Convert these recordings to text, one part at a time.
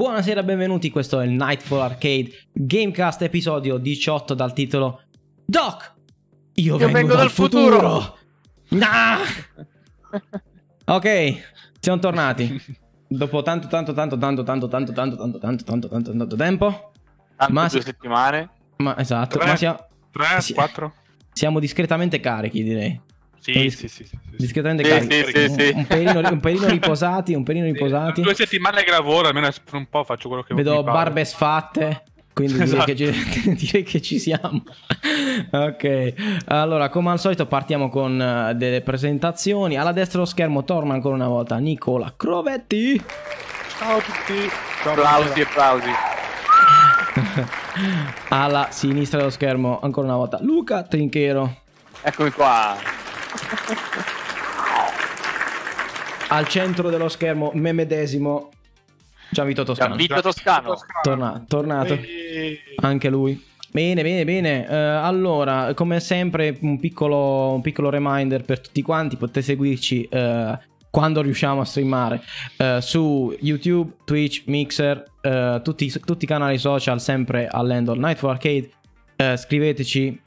Buonasera, benvenuti. Questo è il Nightfall Arcade Gamecast, episodio 18 dal titolo Doc! Io, vengo, vengo dal, dal futuro! futuro." Nah! ok, siamo tornati. Dopo tanto, tanto, tanto, tanto, tanto, tanto, tanto, tanto, tanto, tanto, tanto, tanto tempo. Tanto Ma due si- settimane. Ma esatto, Tre. ma sia- 3, Sì. 4? siamo discretamente carichi, direi. Sì, Dis- sì, sì, sì, sì. Discretamente Sì, carichi. sì, sì, sì. Un, un pelino, un pelino riposati, un pelino riposati. Due settimane che lavoro, almeno per un po' faccio quello che Vedo mi pare. barbe sfatte. Quindi direi, Esatto. che ci, direi che ci siamo. ok, allora come al solito partiamo con eh, delle presentazioni. Alla destra dello schermo torna ancora una volta Nicola Crovetti. Ciao a tutti. Applausi, applausi. Alla sinistra dello schermo ancora una volta Luca Trinchero. Eccomi qua. Al centro dello schermo me medesimo Gianvito Toscano. Gianvito Toscano. Torna- tornato. E- Anche lui. Bene, bene, bene. Eh, allora, come sempre, un piccolo, un piccolo reminder per tutti quanti: potete seguirci eh, quando riusciamo a streamare eh, su YouTube, Twitch, Mixer, tutti, tutti i canali social, sempre all'Endor Night for Arcade. Scriveteci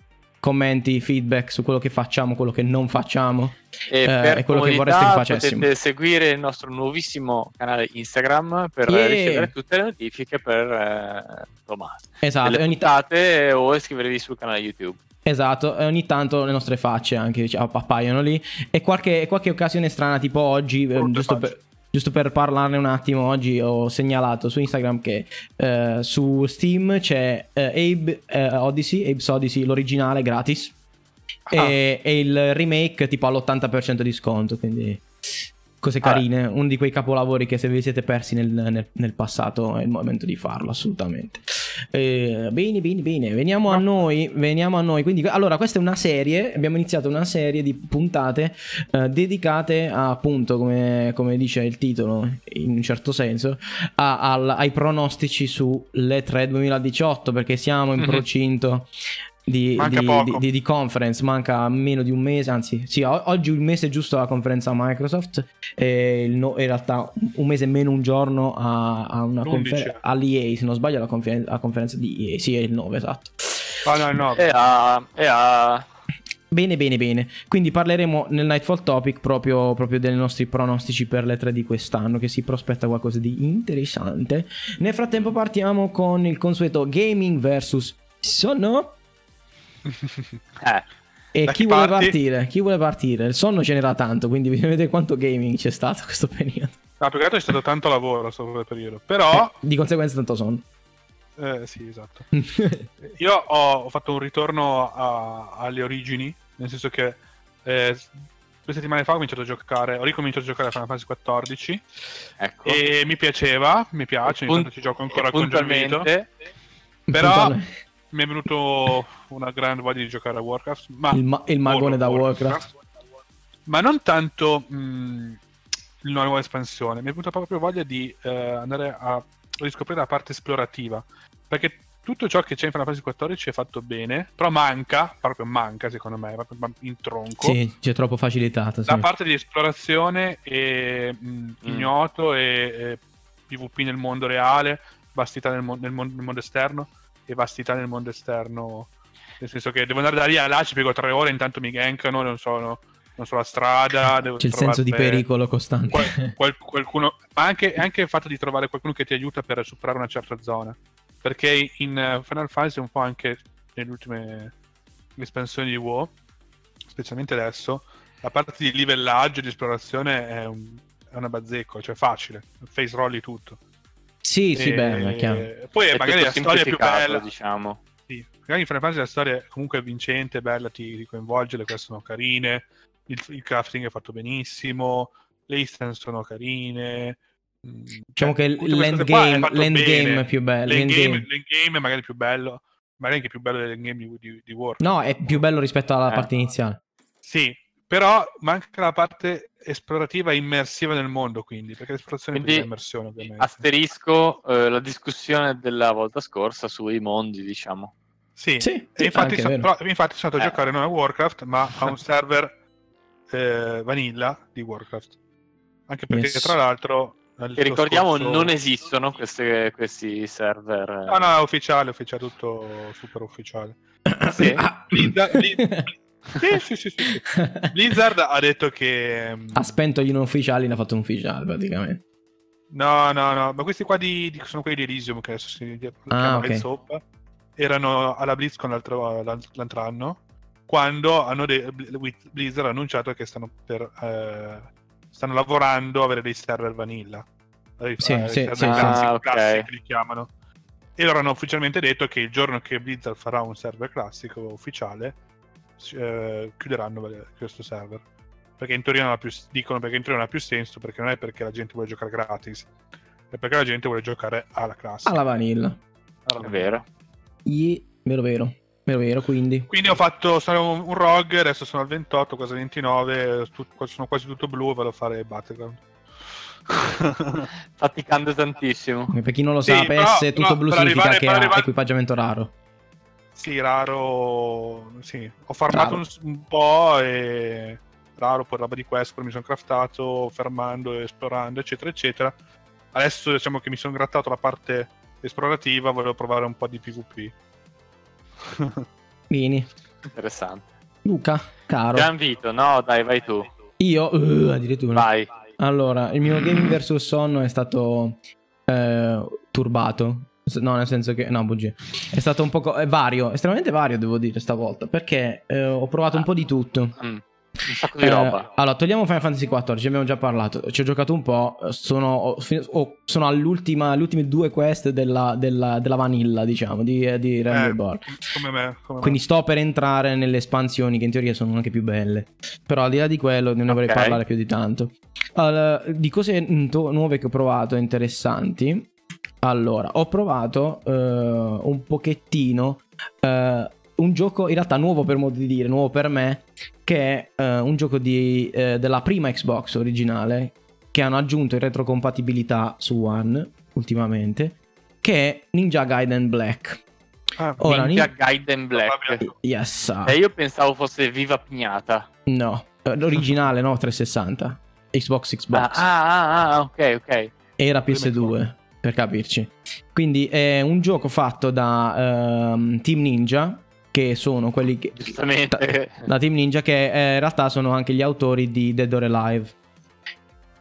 commenti, feedback su quello che facciamo, quello che non facciamo. E Eh, per quello che vorreste che facessimo. potete seguire il nostro nuovissimo canale Instagram per Yeah. ricevere tutte le notifiche per eh, insomma, Esatto, e ogni, ta- puntate o iscrivervi sul canale YouTube. esatto, e ogni tanto le nostre facce anche diciamo, appaiono lì. E qualche, qualche occasione strana, tipo oggi, eh, Brutte giusto facce. per, giusto per parlarne un attimo, oggi ho segnalato su Instagram che eh, su Steam c'è eh, Abe eh, Odyssey, Abe's Odyssey, l'originale gratis. Ah. E, e il remake tipo all'80% di sconto, quindi cose Ah. carine. Uno di quei capolavori che se vi siete persi nel, nel- nel passato è il momento di farlo, assolutamente. Eh, bene, bene, bene. Veniamo a noi. Veniamo a noi. Quindi, allora, questa è una serie. Abbiamo iniziato una serie di puntate eh, dedicate a, appunto, come, come dice il titolo, in un certo senso, a- al- ai pronostici sulle 3 2018. Perché siamo in Mhm. procinto. Di, di- di- di conference manca meno di un mese anzi sì oggi un mese giusto alla conferenza Microsoft e il no- in realtà un mese meno un giorno a, a una L'11. conferenza all'EA se non sbaglio alla, confer- alla conferenza di EA sì è il 9 esatto Ah, no, no. E a, e a Bene, bene, bene. Quindi parleremo nel Nightfall Topic proprio, proprio dei nostri pronostici per le tre di quest'anno, che si prospetta qualcosa di interessante. Nel frattempo partiamo con il consueto Gaming vs Sonno. Eh, E Da chi vuole parti? partire? Chi vuole partire? Il sonno ce n'era tanto, quindi bisogna vedere quanto gaming c'è stato questo periodo. No, più che altro è stato tanto lavoro sopra periodo. Però, Eh, di conseguenza tanto sonno. eh, sì, esatto. Io ho, ho fatto un ritorno a- alle origini, nel senso che eh, due settimane fa ho cominciato a giocare, ho ricominciato a giocare a Final Fantasy XIV ecco. e mi piaceva, mi piace, ogni Punt- tanto ci gioco ancora e con Gianvito. Però mi è venuto una grande voglia di giocare a Warcraft. Ma il, ma- il magone da Warcraft. Ma non tanto mh, la nuova espansione, mi è venuta proprio voglia di eh, andare a riscoprire la parte esplorativa. Perché tutto ciò che c'è in Final Fantasy XIV è fatto bene, però manca, proprio manca secondo me, proprio in tronco. Sì, c'è troppo facilitato. Sì. La parte di esplorazione e mh, ignoto e, e PvP nel mondo reale, vastità nel, mon- nel mon- nel mondo esterno e vastità nel mondo esterno. Nel senso che devo andare da lì a là, ci piego tre ore, intanto mi gankano, non so, no- non so la strada. C'è il senso di pericolo costante. qual- qual- qualcuno, ma anche, anche il fatto di trovare qualcuno che ti aiuta per superare una certa zona. Perché in eh, Final Fantasy, un po' anche nelle ultime espansioni di WoW, specialmente adesso, la parte di livellaggio e di esplorazione è, un- è una bazzecco, cioè facile, face rolli tutto. Sì, sì, E- beh, è chiaro. Poi è magari la storia è più bella. diciamo. Sì, magari in Final Fantasy la storia è comunque vincente, bella, ti, ti coinvolge, le queste sono carine, il, il crafting è fatto benissimo, le instance sono carine. mm, Diciamo cioè, che cose l'endgame, l'endgame bene. è più bello. L'endgame, l'endgame. l'endgame è magari più bello, magari anche più bello del game di, di, di Warcraft. No, è più bello rispetto alla Eh. parte iniziale. Sì, però manca la parte esplorativa e immersiva nel mondo, quindi, perché l'esplorazione Quindi, è immersione, ovviamente. Asterisco eh, la discussione della volta scorsa sui mondi, diciamo. Sì, Sì, sì, infatti, anche so- vero. però- infatti sono andato a Eh. giocare non a Warcraft, ma a un server eh, vanilla di Warcraft. Anche perché, Yes. tra l'altro, Che ricordiamo scorso- non esistono queste- questi server. eh. No, no, è ufficiale, ufficiale, tutto super ufficiale. Sì. Ah. Blizzard, Blizz- sì, sì, sì, sì. Blizzard ha detto che... mm, ha spento gli non ufficiali, ne ha fatto un ufficiale praticamente. No, no, no, ma questi qua di, di- sono quelli di Elysium che adesso si chiama ok. Red Soap. Erano alla BlizzCon l'altro, l'altro anno, quando hanno de- Bli- Blizzard ha annunciato che stanno, per, eh, stanno lavorando a avere dei server vanilla. Sì, eh, sì, server sì, Ah, ok. classic li chiamano. E loro hanno ufficialmente detto che il giorno che Blizzard farà un server classico ufficiale, eh, chiuderanno questo server. Perché in teoria non ha più, dicono perché in teoria non ha più senso, perché non è perché la gente vuole giocare gratis, è perché la gente vuole giocare alla classica. Alla vanilla. Alla È vero. Yeah, vero, vero. Vero, vero, quindi. Quindi ho fatto sono un, un rogue, adesso sono al 28, quasi 29, tu- sono quasi tutto blu, vado a fare Battleground. Faticando tantissimo. Per chi non lo Sì, sapesse, però- tutto però blu significa arrivare- che ha arrivare- equipaggiamento raro. Sì, raro. Sì, ho farmato un, un po' e raro, poi roba di quest, poi mi sono craftato fermando, esplorando, eccetera, eccetera. Adesso diciamo che mi sono grattato la parte esplorativa, volevo provare un po' di PvP. Vieni. Interessante. Luca, caro. Gian Vito, no, dai, vai tu. Io, uh, addirittura. Vai. Allora, il mio gaming versus sonno è stato eh, turbato. No, nel senso che... No, bugie. È stato un po' co- è vario, estremamente vario devo dire stavolta, perché eh, ho provato un po' di tutto. Mm, Un sacco di Eh, roba. allora, togliamo Final Fantasy XIV, ci abbiamo già parlato. Ci ho giocato un po'. Sono, ho- sono all'ultima, alle ultime due quest della, della- della vanilla, diciamo, di, di Rainbow Eh, Bar. come me. Come Quindi me. sto per entrare nelle espansioni che in teoria sono anche più belle. Però al di là di quello non ne vorrei Ok. parlare più di tanto. Allora, di cose nuove che ho provato interessanti. Allora, ho provato eh, un pochettino eh, un gioco in realtà nuovo per modo di dire, nuovo per me, che è eh, un gioco di, della prima Xbox originale che hanno aggiunto in retrocompatibilità su One ultimamente, che è Ninja Gaiden Black. Ah, Ora, Ninja Nin- Gaiden Black. Yes. ah. E io pensavo fosse Viva Pignata. No, l'originale no, 360. Xbox Xbox. ah, ah, ah, ok, ok. Era Prima PS2, per capirci. Quindi è un gioco fatto da ehm, Team Ninja, che sono quelli che... Giustamente. Da Team Ninja, che eh, in realtà sono anche gli autori di Dead or Alive.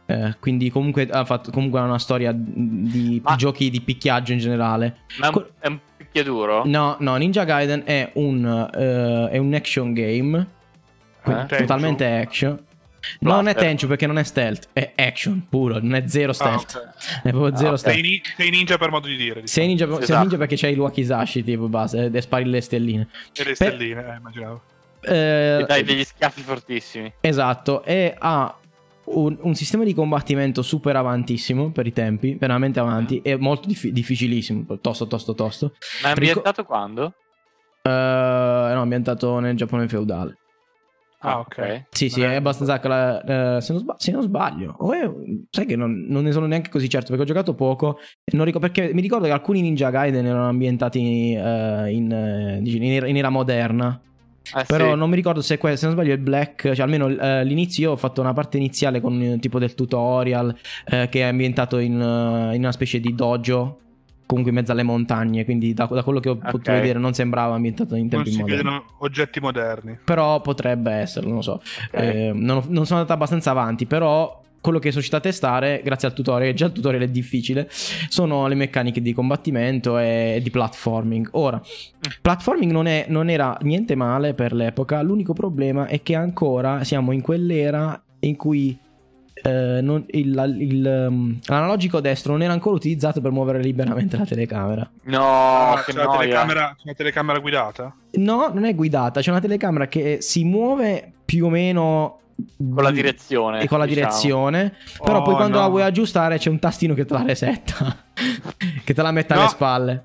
Eh, quindi comunque ha fatto comunque una storia di Ma- giochi di picchiaggio in generale. Ma è un, picchiaduro? No, no, Ninja Gaiden è un, eh, è un action game. quindi Eh? Totalmente action. Non è Blaster. Tenchu perché non è stealth, è action puro, non è zero stealth. ok. È proprio Ah, zero ok. stealth. sei, ni- sei ninja per modo di dire. diciamo. Sei ninja, sei Esatto. ninja perché c'hai il Wakizashi tipo base e spari le stelline. E le Per- stelline, eh, immaginavo. Eh, E dai degli schiaffi fortissimi. Esatto, e ha un, un sistema di combattimento super avantissimo per i tempi, veramente avanti, e molto dif- difficilissimo, tosto, tosto, tosto. Ma è Rico- ambientato quando? Eh, no, ambientato nel Giappone feudale. Ah, ok. Sì, sì, è è- abbastanza. cla- eh, se, non sba- se non sbaglio, o è- sai che non, non ne sono neanche così certo perché ho giocato poco. e non ricor- perché mi ricordo che alcuni Ninja Gaiden erano ambientati eh, in, eh, in era- in era moderna. Eh, Però sì. non mi ricordo se, que- se non sbaglio il Black, cioè almeno eh, l'inizio io ho fatto una parte iniziale con eh, tipo del tutorial che è ambientato in, in una specie di dojo, comunque in mezzo alle montagne, quindi da, da quello che ho potuto Ok. vedere non sembrava ambientato in Non tempi si moderni. vedono oggetti moderni. Però potrebbe essere, non lo so. Ok. Eh, non, ho- non sono andato abbastanza avanti, però quello che sono riuscito a testare, grazie al tutorial, già il tutorial è difficile, sono le meccaniche di combattimento e di platforming. Ora, platforming non, è- non era niente male per l'epoca, l'unico problema è che ancora siamo in quell'era in cui eh, non- il- il, um, l'analogico destro non era ancora utilizzato per muovere liberamente la telecamera. No, Ah, che c'è, la noia. telecamera, c'è la telecamera guidata? No, non è guidata, c'è una telecamera che si muove più o meno Con la direzione. e con la diciamo. direzione. Però poi Oh, quando no. la vuoi aggiustare c'è un tastino che te la resetta. che te la mette No. alle spalle.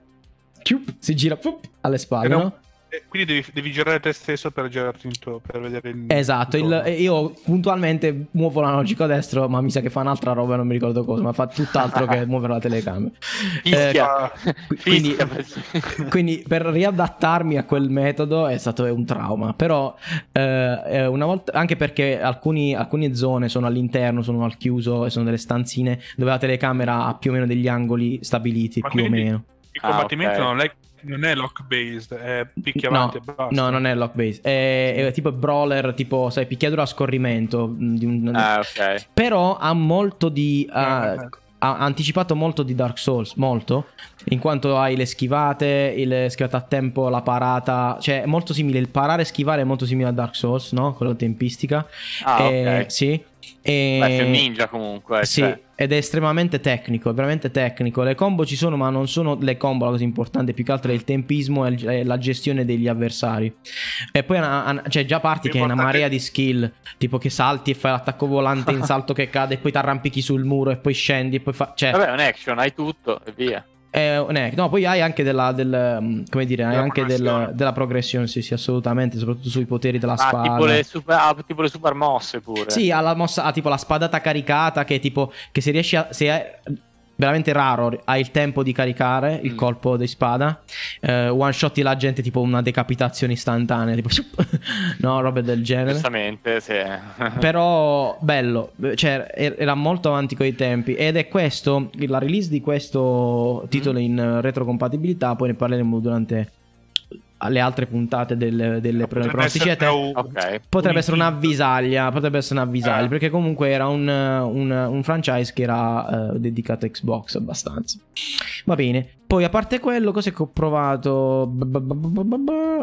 Si gira alle spalle, no? Eh, Quindi devi, devi girare te stesso per girarti intorno, per vedere il Esatto, il- io puntualmente muovo l'analogico a destro, ma mi sa che fa un'altra roba, non mi ricordo cosa, ma fa tutt'altro che muovere la telecamera. Fischia. Eh, quindi, quindi per riadattarmi a quel metodo è stato un trauma, però eh, eh, una volta, anche perché alcuni- alcune zone sono all'interno, sono al chiuso e sono delle stanzine dove la telecamera ha più o meno degli angoli stabiliti, Ma più o quindi- meno. Il Ah, combattimento ok. non, è, non è lock based, è picchi No, avanti e basta. no, non è lock base, è, è tipo brawler, tipo sai, picchiaduro a scorrimento. di un- Ah, ok. Però ha molto di. ha- Eh, eh. ha anticipato molto di Dark Souls, molto. In quanto hai le schivate, il schivata a tempo, la parata. Cioè, è molto simile. Il parare e schivare è molto simile a Dark Souls, no? Con la tempistica. Ah, Eh, ok. Sì. E... Beh, ninja comunque. Sì, cioè. Ed è estremamente tecnico, è veramente tecnico. Le combo ci sono, ma non sono le combo la cosa importante, più che altro è il tempismo e la gestione degli avversari. E poi una- cioè già parti che è una marea di skill, tipo che salti e fai l'attacco volante in salto che cade, e poi ti arrampichi sul muro e poi scendi e poi fa... Cioè, Vabbè, è un action, hai tutto e via. È un hack. No, poi hai anche della, del, mm, come dire, hai Della anche del- della progressione, sì, sì, assolutamente, soprattutto sui poteri della Ah, spada. tipo le, super, ah, tipo le super mosse pure. Sì, ha la mossa, ha tipo la spadata caricata che tipo che se riesci a se è veramente raro hai il tempo di caricare il Mm. colpo di spada, eh, one shot la gente tipo una decapitazione istantanea, tipo no, robe del genere. Giustamente, sì. Però bello, cioè er- era molto avanti coi tempi ed è questo, la release di questo titolo in eh, retrocompatibilità, poi ne parleremo durante le altre puntate delle, delle Potrebbe pronosticette. essere un- ok. Potrebbe essere un'avvisaglia, potrebbe essere un'avvisaglia, Eh. perché comunque era un, un- un franchise che era eh, dedicato a Xbox abbastanza. Va bene. Poi a parte quello, cos'è che ho provato?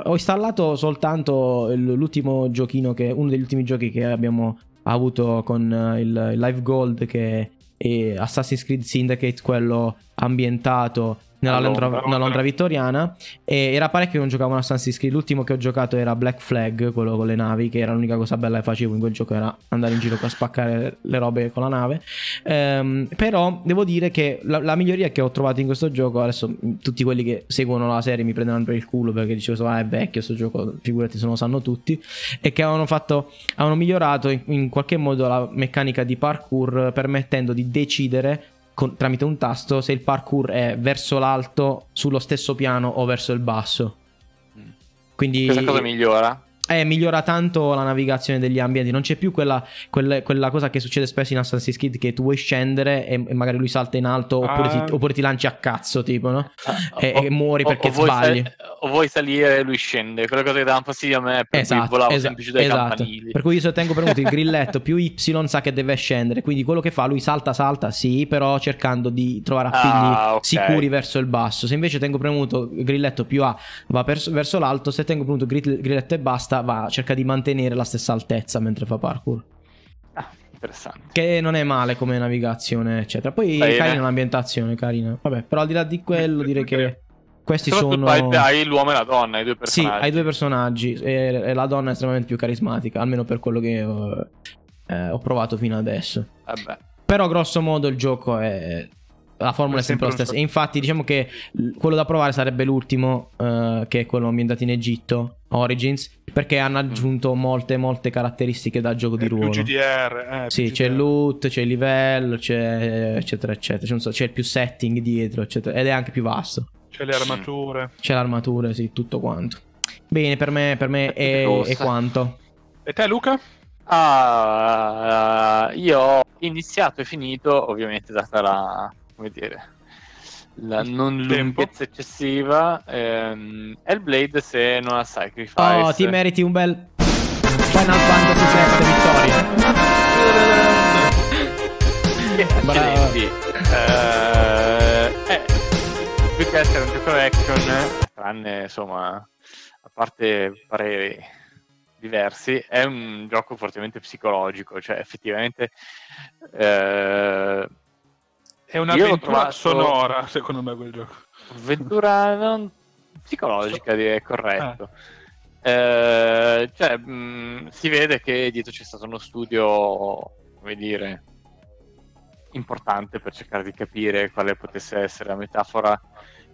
Ho installato soltanto l'ultimo giochino che uno degli ultimi giochi che abbiamo avuto con eh, il, il Live Gold che è Assassin's Creed Syndicate, quello ambientato nella A Londra, Londra. nella Londra vittoriana. E era parecchio che non giocavo un Assassin's Creed l'ultimo che ho giocato era Black Flag quello con le navi che era l'unica cosa bella che facevo in quel gioco era andare in giro a spaccare le robe con la nave. Ehm, però devo dire che la, la miglioria che ho trovato in questo gioco adesso tutti quelli che seguono la serie mi prenderanno per il culo perché dicevo ah è vecchio questo gioco figurati se non lo sanno tutti. E che avevano fatto avevano migliorato in, in qualche modo la meccanica di parkour permettendo di decidere con- tramite un tasto se il parkour è verso l'alto, sullo stesso piano o verso il basso. Quindi Questa cosa migliora? Eh, migliora tanto la navigazione degli ambienti. Non c'è più quella, quella- quella cosa che succede spesso in Assassin's Creed che tu vuoi scendere e, e magari lui salta in alto oppure, Ah. ti, oppure ti lanci a cazzo, tipo, no? Ah, E- e muori perché vuoi sbagli. sal- o vuoi salire e lui scende. Quella cosa che dà fastidio a me per cui volavo esa- sempre giù dai esatto. campanili. Per cui io se tengo premuto il grilletto più Y sa che deve scendere. Quindi quello che fa lui salta, salta, sì, però cercando di trovare appigli Ah, ok. sicuri verso il basso. Se invece tengo premuto il grilletto più A va pers- verso l'alto, se tengo premuto grill- grilletto e basta, va, cerca di mantenere la stessa altezza mentre fa parkour. Ah, interessante. Che non è male come navigazione, eccetera. Poi Bene. carina l'ambientazione, carina. Vabbè, però al di là di quello, direi che questi sono. hai, l'uomo e la donna, i due Sì, personaggi. hai due personaggi e, e la donna è estremamente più carismatica, almeno per quello che ho, eh, ho provato fino adesso. Vabbè. Però grosso modo il gioco è... La formula è È sempre sempre la stessa. E infatti diciamo che quello da provare sarebbe l'ultimo, eh, che è quello ambientato in Egitto, Origins, perché hanno aggiunto molte, molte caratteristiche da gioco di È più ruolo. GDR. eh, Sì, più c'è il loot, c'è il livello, c'è eccetera eccetera. C'è, c'è più setting dietro, eccetera. Ed è anche più vasto. C'è le armature. C'è l'armatura, sì, tutto quanto. Bene, per me, per me è, è quanto. E te, Luca? Ah, io ho iniziato e finito, ovviamente data la, come dire, la non lunghezza eccessiva, ehm, Hellblade se non ha Sacrifice. Oh, ti meriti un bel Final Fantasy VII vittoria. Bravo. Eh, eh, più che essere un gioco action, tranne insomma, a parte pareri diversi, è un gioco fortemente psicologico, cioè effettivamente eh, È un'avventura sonora, secondo me, quel gioco. avventura non psicologica direi corretto. Eh, cioè, mh, si vede che dietro c'è stato uno studio, come dire, importante per cercare di capire quale potesse essere la metafora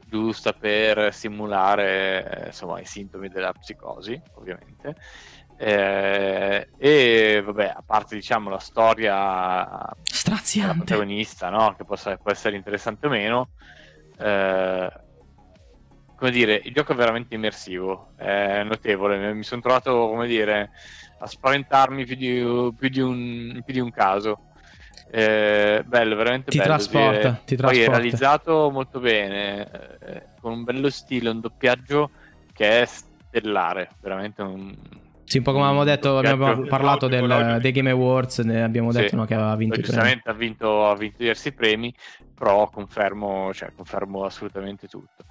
giusta per simulare eh, insomma, i sintomi della psicosi, ovviamente. Eh, e vabbè, a parte diciamo la storia della Straziante. protagonista, no? che possa- può essere interessante o meno, eh, come dire, il gioco è veramente immersivo, è notevole. Mi sono trovato, come dire, a spaventarmi più di, più di un, più di un caso. Eh, bello, veramente Ti bello. trasporta, sì. ti Poi è trasporta. realizzato molto bene, eh, con un bello stile, un doppiaggio che è stellare, veramente un... Sì, un po' come avevamo detto, abbiamo parlato del- dei Game Awards, ne abbiamo detto Sì. no, che aveva vinto i premi. ha vinto, ha vinto diversi premi, però confermo, cioè, confermo assolutamente tutto.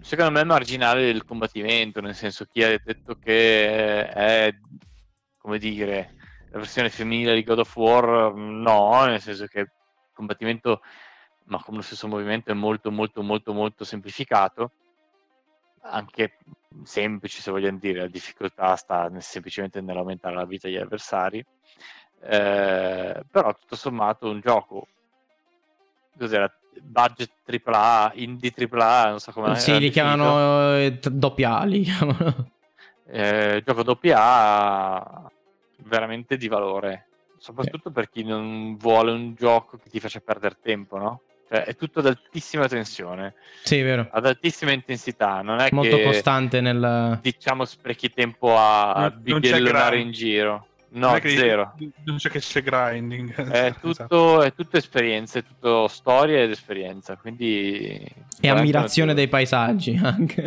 Secondo me è marginale del combattimento, nel senso chi ha detto che è, come dire, la versione femminile di God of War, no, nel senso che il combattimento, ma come lo stesso movimento, è molto, molto, molto, molto semplificato, anche semplice se vogliamo dire, la difficoltà sta semplicemente nell'aumentare la vita degli avversari. Eh, però tutto sommato un gioco cos'era budget AAA indie AAA non so come Sì, li chiamano eh, doppia A, li chiamano. Eh, gioco AA veramente di valore soprattutto per chi non vuole un gioco che ti faccia perdere tempo no? Cioè, è tutto ad altissima tensione Sì, è vero. ad altissima intensità non è Molto che costante nel... diciamo sprechi tempo a, Non- non grind. in giro Non no che- zero Non c'è che c'è grinding. È Esatto. tutto, è tutto esperienza, è tutto storia ed esperienza, quindi... E ammirazione dei paesaggi anche.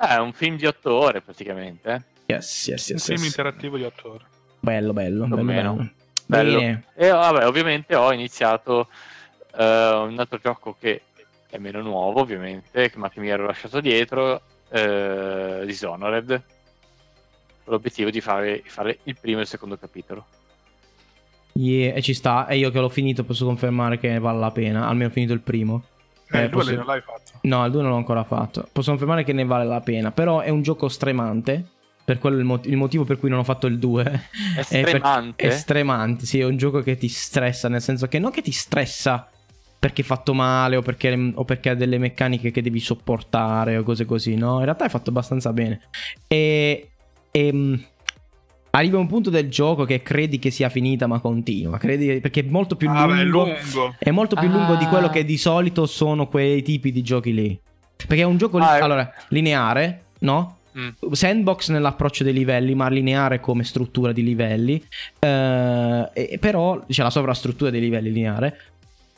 Eh, è un film di otto ore praticamente. eh. Yes, yes, Un yes. film yes. interattivo di otto ore. Bello, bello, bello, bello. Bello. Bene. E vabbè, ovviamente ho iniziato eh, un altro gioco che è meno nuovo, ovviamente, ma che mi ero lasciato dietro, eh, Dishonored. Con l'obiettivo di fare, fare il primo e il secondo capitolo. Yeah, e ci sta. E io che l'ho finito posso confermare che vale la pena. Almeno ho finito il primo. Eh, Eh, il due posso- non l'hai fatto. No, il 2 non l'ho ancora fatto. Posso confermare che ne vale la pena. Però è un gioco stremante. Per quello il, mot- il motivo per cui non ho fatto il 2. È È per- stremante. È stremante, sì, è un gioco che ti stressa, nel senso che non che ti stressa perché è fatto male o perché, o perché ha delle meccaniche che devi sopportare o cose così, no? In realtà è fatto abbastanza bene. E, e, mh, arriva un punto del gioco che credi che sia finita ma continua, credi, perché è molto più Ah, beh, è lungo. lungo. È molto più lungo di Ah. quello che di solito sono quei tipi di giochi lì. Perché è un gioco li- Ah, è- allora, lineare, no? Mm. Sandbox nell'approccio dei livelli, ma lineare come struttura di livelli. Eh, e- però c'è la sovrastruttura dei livelli lineare.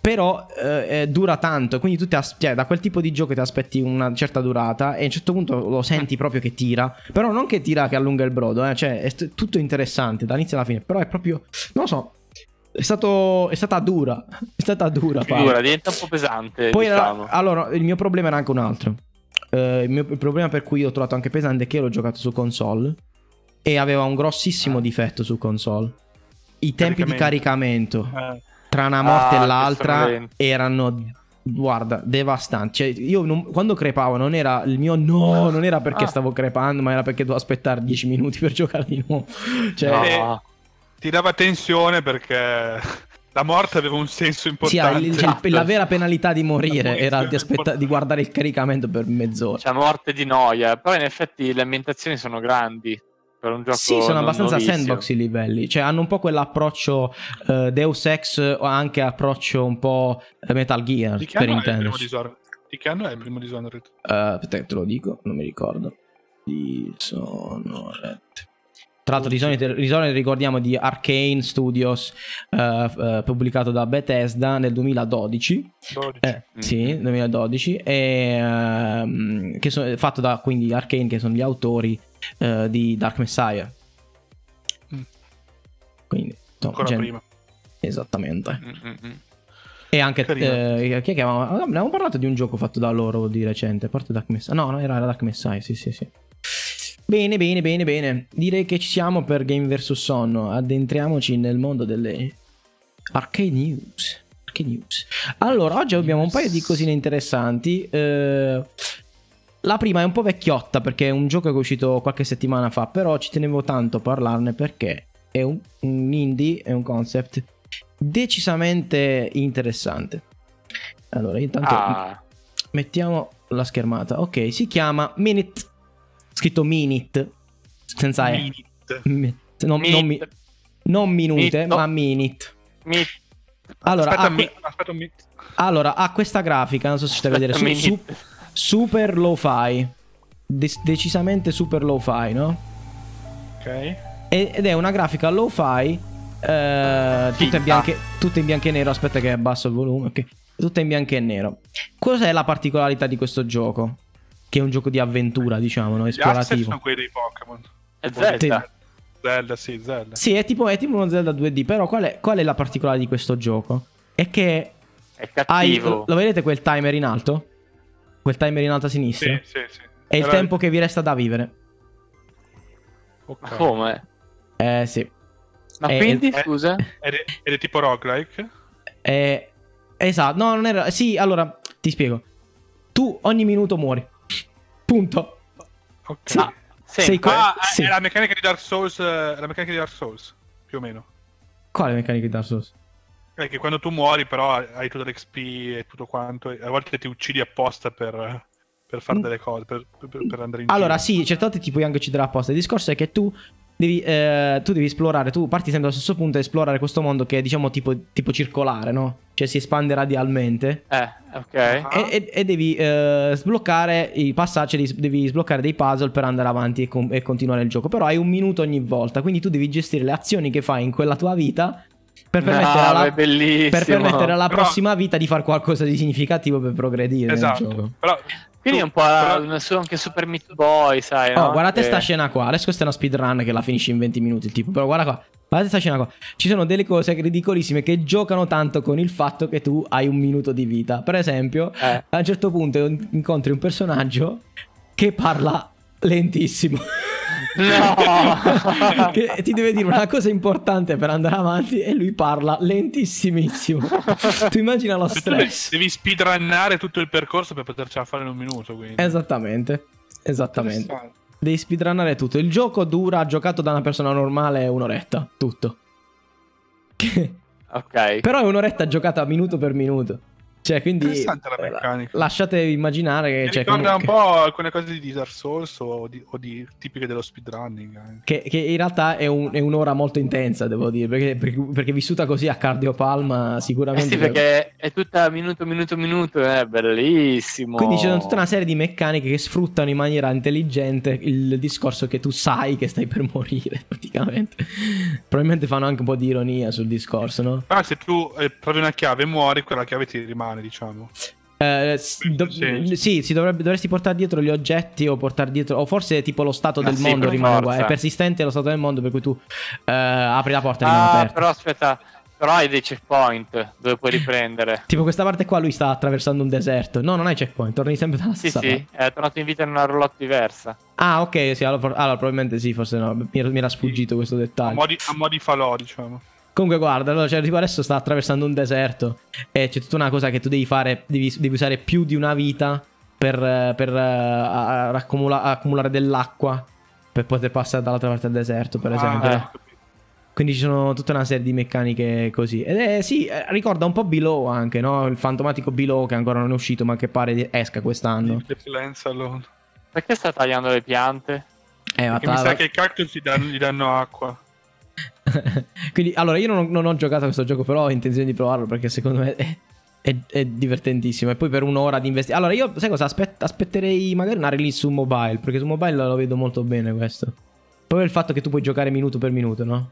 Però eh, eh, dura tanto, quindi tu ti as- cioè, da quel tipo di gioco ti aspetti una certa durata e a un certo punto lo senti proprio che tira. Però non che tira che allunga il brodo, eh, cioè è st- tutto interessante dall'inizio alla fine. Però è proprio, non lo so, è, stato, è stata dura. È stata dura. Figura, diventa un po' pesante, Poi era- diciamo. allora, il mio problema era anche un altro. Eh, il, mio, il problema per cui io ho trovato anche pesante è che l'ho giocato su console e aveva un grossissimo Ah. difetto su console. I tempi di Caricamento. caricamento Eh, tra una morte Ah, e l'altra erano guarda, devastanti. Cioè, io non- quando crepavo non era il mio no, non era perché Ah. stavo crepando, ma era perché dovevo aspettare 10 minuti per giocare di nuovo. Cioè, No. ti dava tensione perché la morte aveva un senso sì, importante. cioè, Esatto. la vera penalità di morire era di, aspetta- di guardare il caricamento per mezz'ora. C'è morte di noia, però in effetti le ambientazioni sono grandi per un gioco Sì, sono abbastanza nuovissimo. sandbox i livelli. Cioè, hanno un po' quell'approccio eh, Deus Ex o anche approccio un po' eh, Metal Gear Di che per anno è il primo intenderci. Dishonored? Di che anno è il primo Dishonored? Eh, aspetta, che te lo dico, non mi ricordo. Dishonored. Tra l'altro, Dishonored, Dishonored ricordiamo di Arcane Studios, eh, f- eh, pubblicato da Bethesda nel 2012. 12. Eh, Sì, Mhm. 2012. E, ehm, che sono fatto da quindi Arcane, che sono gli autori eh, di Dark Messiah. Mm. Quindi, insomma, Ancora gen- prima. Esattamente. Mm, mm, mm. E anche eh, chi è che avevamo, abbiamo parlato di un gioco fatto da loro di recente, a parte Dark Messiah. No, no, era Dark Messiah, sì, sì, sì. Bene, bene, bene, bene. Direi che ci siamo per Game vs Sonno. Addentriamoci nel mondo delle arcade news. Arcade news. Allora, oggi abbiamo un paio di cosine interessanti. Eh, la prima è un po' vecchiotta perché è un gioco che è uscito qualche settimana fa, però ci tenevo tanto a parlarne perché è un, un indie, è un concept decisamente interessante. Allora, intanto Ah, mettiamo la schermata. Ok, si chiama Minute. Scritto Minute. Senza E. Minute. Mi- non, non mi- non minute, Minute. ma minute. Mi... Allora, aspetta, ha, mi- aspetta allora, ha questa grafica, non so se stai a vedere, su- Minute. su- super low-fi. De- decisamente super low-fi, no? Ok. Ed è una grafica low-fi, eh, tutta, in bianche- tutta in bianco e nero. Aspetta che abbasso il volume, ok. Tutta in bianco e nero. Cos'è la particolarità di questo gioco? Che è un gioco di avventura, diciamo, no? Gli esplorativo. sono quelli dei Pokémon. È Zelda. Zelda, sì, Zelda. Sì, è tipo, è tipo uno Zelda 2D, però qual è, qual è la particolarità di questo gioco? È che È hai, cattivo. lo vedete quel timer in alto? Quel timer in alto a sinistra? Sì, sì, sì. È il tempo che vi resta da vivere. ok. Ma come? Eh sì. Ma Eh, quindi, eh, scusa? Ed è, ed è tipo roguelike? Eh, esatto, no, non era... Sì, allora, ti spiego. Tu ogni minuto muori. Punto. Ok. Sì. Ah, Sei qua- Ah, sì. è la meccanica di Dark Souls, eh, la meccanica di Dark Souls, più o meno. Quale meccanica di Dark Souls? È che quando tu muori, però hai tutto l'XP e tutto quanto, e a volte ti uccidi apposta per, per fare Mm. delle cose, per, per- per andare in Allora, giro. sì, certe volte ti puoi anche uccidere apposta. Il discorso è che tu devi, eh, tu devi esplorare, tu parti sempre dallo stesso punto e esplorare questo mondo che è, diciamo, tipo, tipo circolare, no? Cioè si espande radialmente. Eh, ok. E, e- e devi eh, sbloccare i passaggi, devi, devi sbloccare dei puzzle per andare avanti e, con- e continuare il gioco. Però hai un minuto ogni volta, quindi tu devi gestire le azioni che fai in quella tua vita per permettere, No, alla, per permettere alla Però- prossima vita di fare qualcosa di significativo per progredire nel Esatto. gioco. Però, Quindi è un po' però- su- anche Super Meat Boy, sai, Oh, no? guardate Che- sta scena qua. Adesso questa è una speedrun che la finisce in 20 minuti il tipo. Però guarda qua. Guardate sta scena qua. Ci sono delle cose ridicolissime che giocano tanto con il fatto che tu hai un minuto di vita. Per esempio, Eh. a un certo punto incontri un personaggio che parla lentissimo. No! che ti deve dire una cosa importante per andare avanti e lui parla lentissimissimo. tu immagina lo tu devi, stress. devi speedrunnare tutto il percorso per potercela fare in un minuto. Quindi. Esattamente. Esattamente. Devi speedrunnare tutto. Il gioco dura, giocato da una persona normale, un'oretta. Tutto. Ok. Però è un'oretta giocata minuto per minuto. Cioè, quindi. Interessante la eh, meccanica. Lasciate immaginare che. Mi cioè, ricorda comunque- un po' alcune cose di Dark Souls o di, o di tipiche dello speedrunning. anche. Che, che in realtà è, un- è un'ora molto intensa, devo dire. Perché, perché, perché vissuta così a cardiopalma, Eh sicuramente. sì, perché è tutta minuto, minuto, minuto, è bellissimo. Quindi sono tutta una serie di meccaniche che sfruttano in maniera intelligente il discorso che tu sai che stai per morire, praticamente. Probabilmente fanno anche un po' di ironia sul discorso, no? Però se tu eh, trovi una chiave e muori, quella chiave ti rimane, diciamo. Eh, do- Sì. sì, si dovrebbe- dovresti portare dietro gli oggetti o portare dietro, o forse tipo lo stato Ah, del sì, mondo rimane uguale. È persistente lo stato del mondo per cui tu eh, apri la porta e rimane Ah, aperta. però aspetta, però hai dei checkpoint dove puoi riprendere. Tipo questa parte qua lui sta attraversando un deserto. No, non hai checkpoint, torni sempre dalla Sì, stessa sì, parte. è tornato in vita in una roulotte diversa. Ah, ok, sì, allora, allora probabilmente sì, forse no, mi era, mi era sfuggito questo A dettaglio. modi, a modi falò, diciamo. Comunque guarda, allora, cioè, tipo adesso sta attraversando un deserto e c'è tutta una cosa che tu devi fare, devi, devi usare più di una vita per, per, eh, a- a- accumula- accumulare dell'acqua per poter passare dall'altra parte del deserto, per Ah, esempio. eh. Quindi ci sono tutta una serie di meccaniche così. Ed è, sì, eh, ricorda un po' Below anche, no? Il fantomatico Below che ancora non è uscito ma che pare esca quest'anno. Perché sta tagliando le piante? Eh, ma Perché mi sa che i cactus gli danno, gli danno acqua. Quindi, allora, io non, non ho giocato a questo gioco, però ho intenzione di provarlo perché secondo me è, è- è divertentissimo. E poi per un'ora di investimento. Allora, io, sai cosa? Aspet- aspetterei magari una release su mobile, perché su mobile lo vedo molto bene questo. Poi il fatto che tu puoi giocare minuto per minuto, no?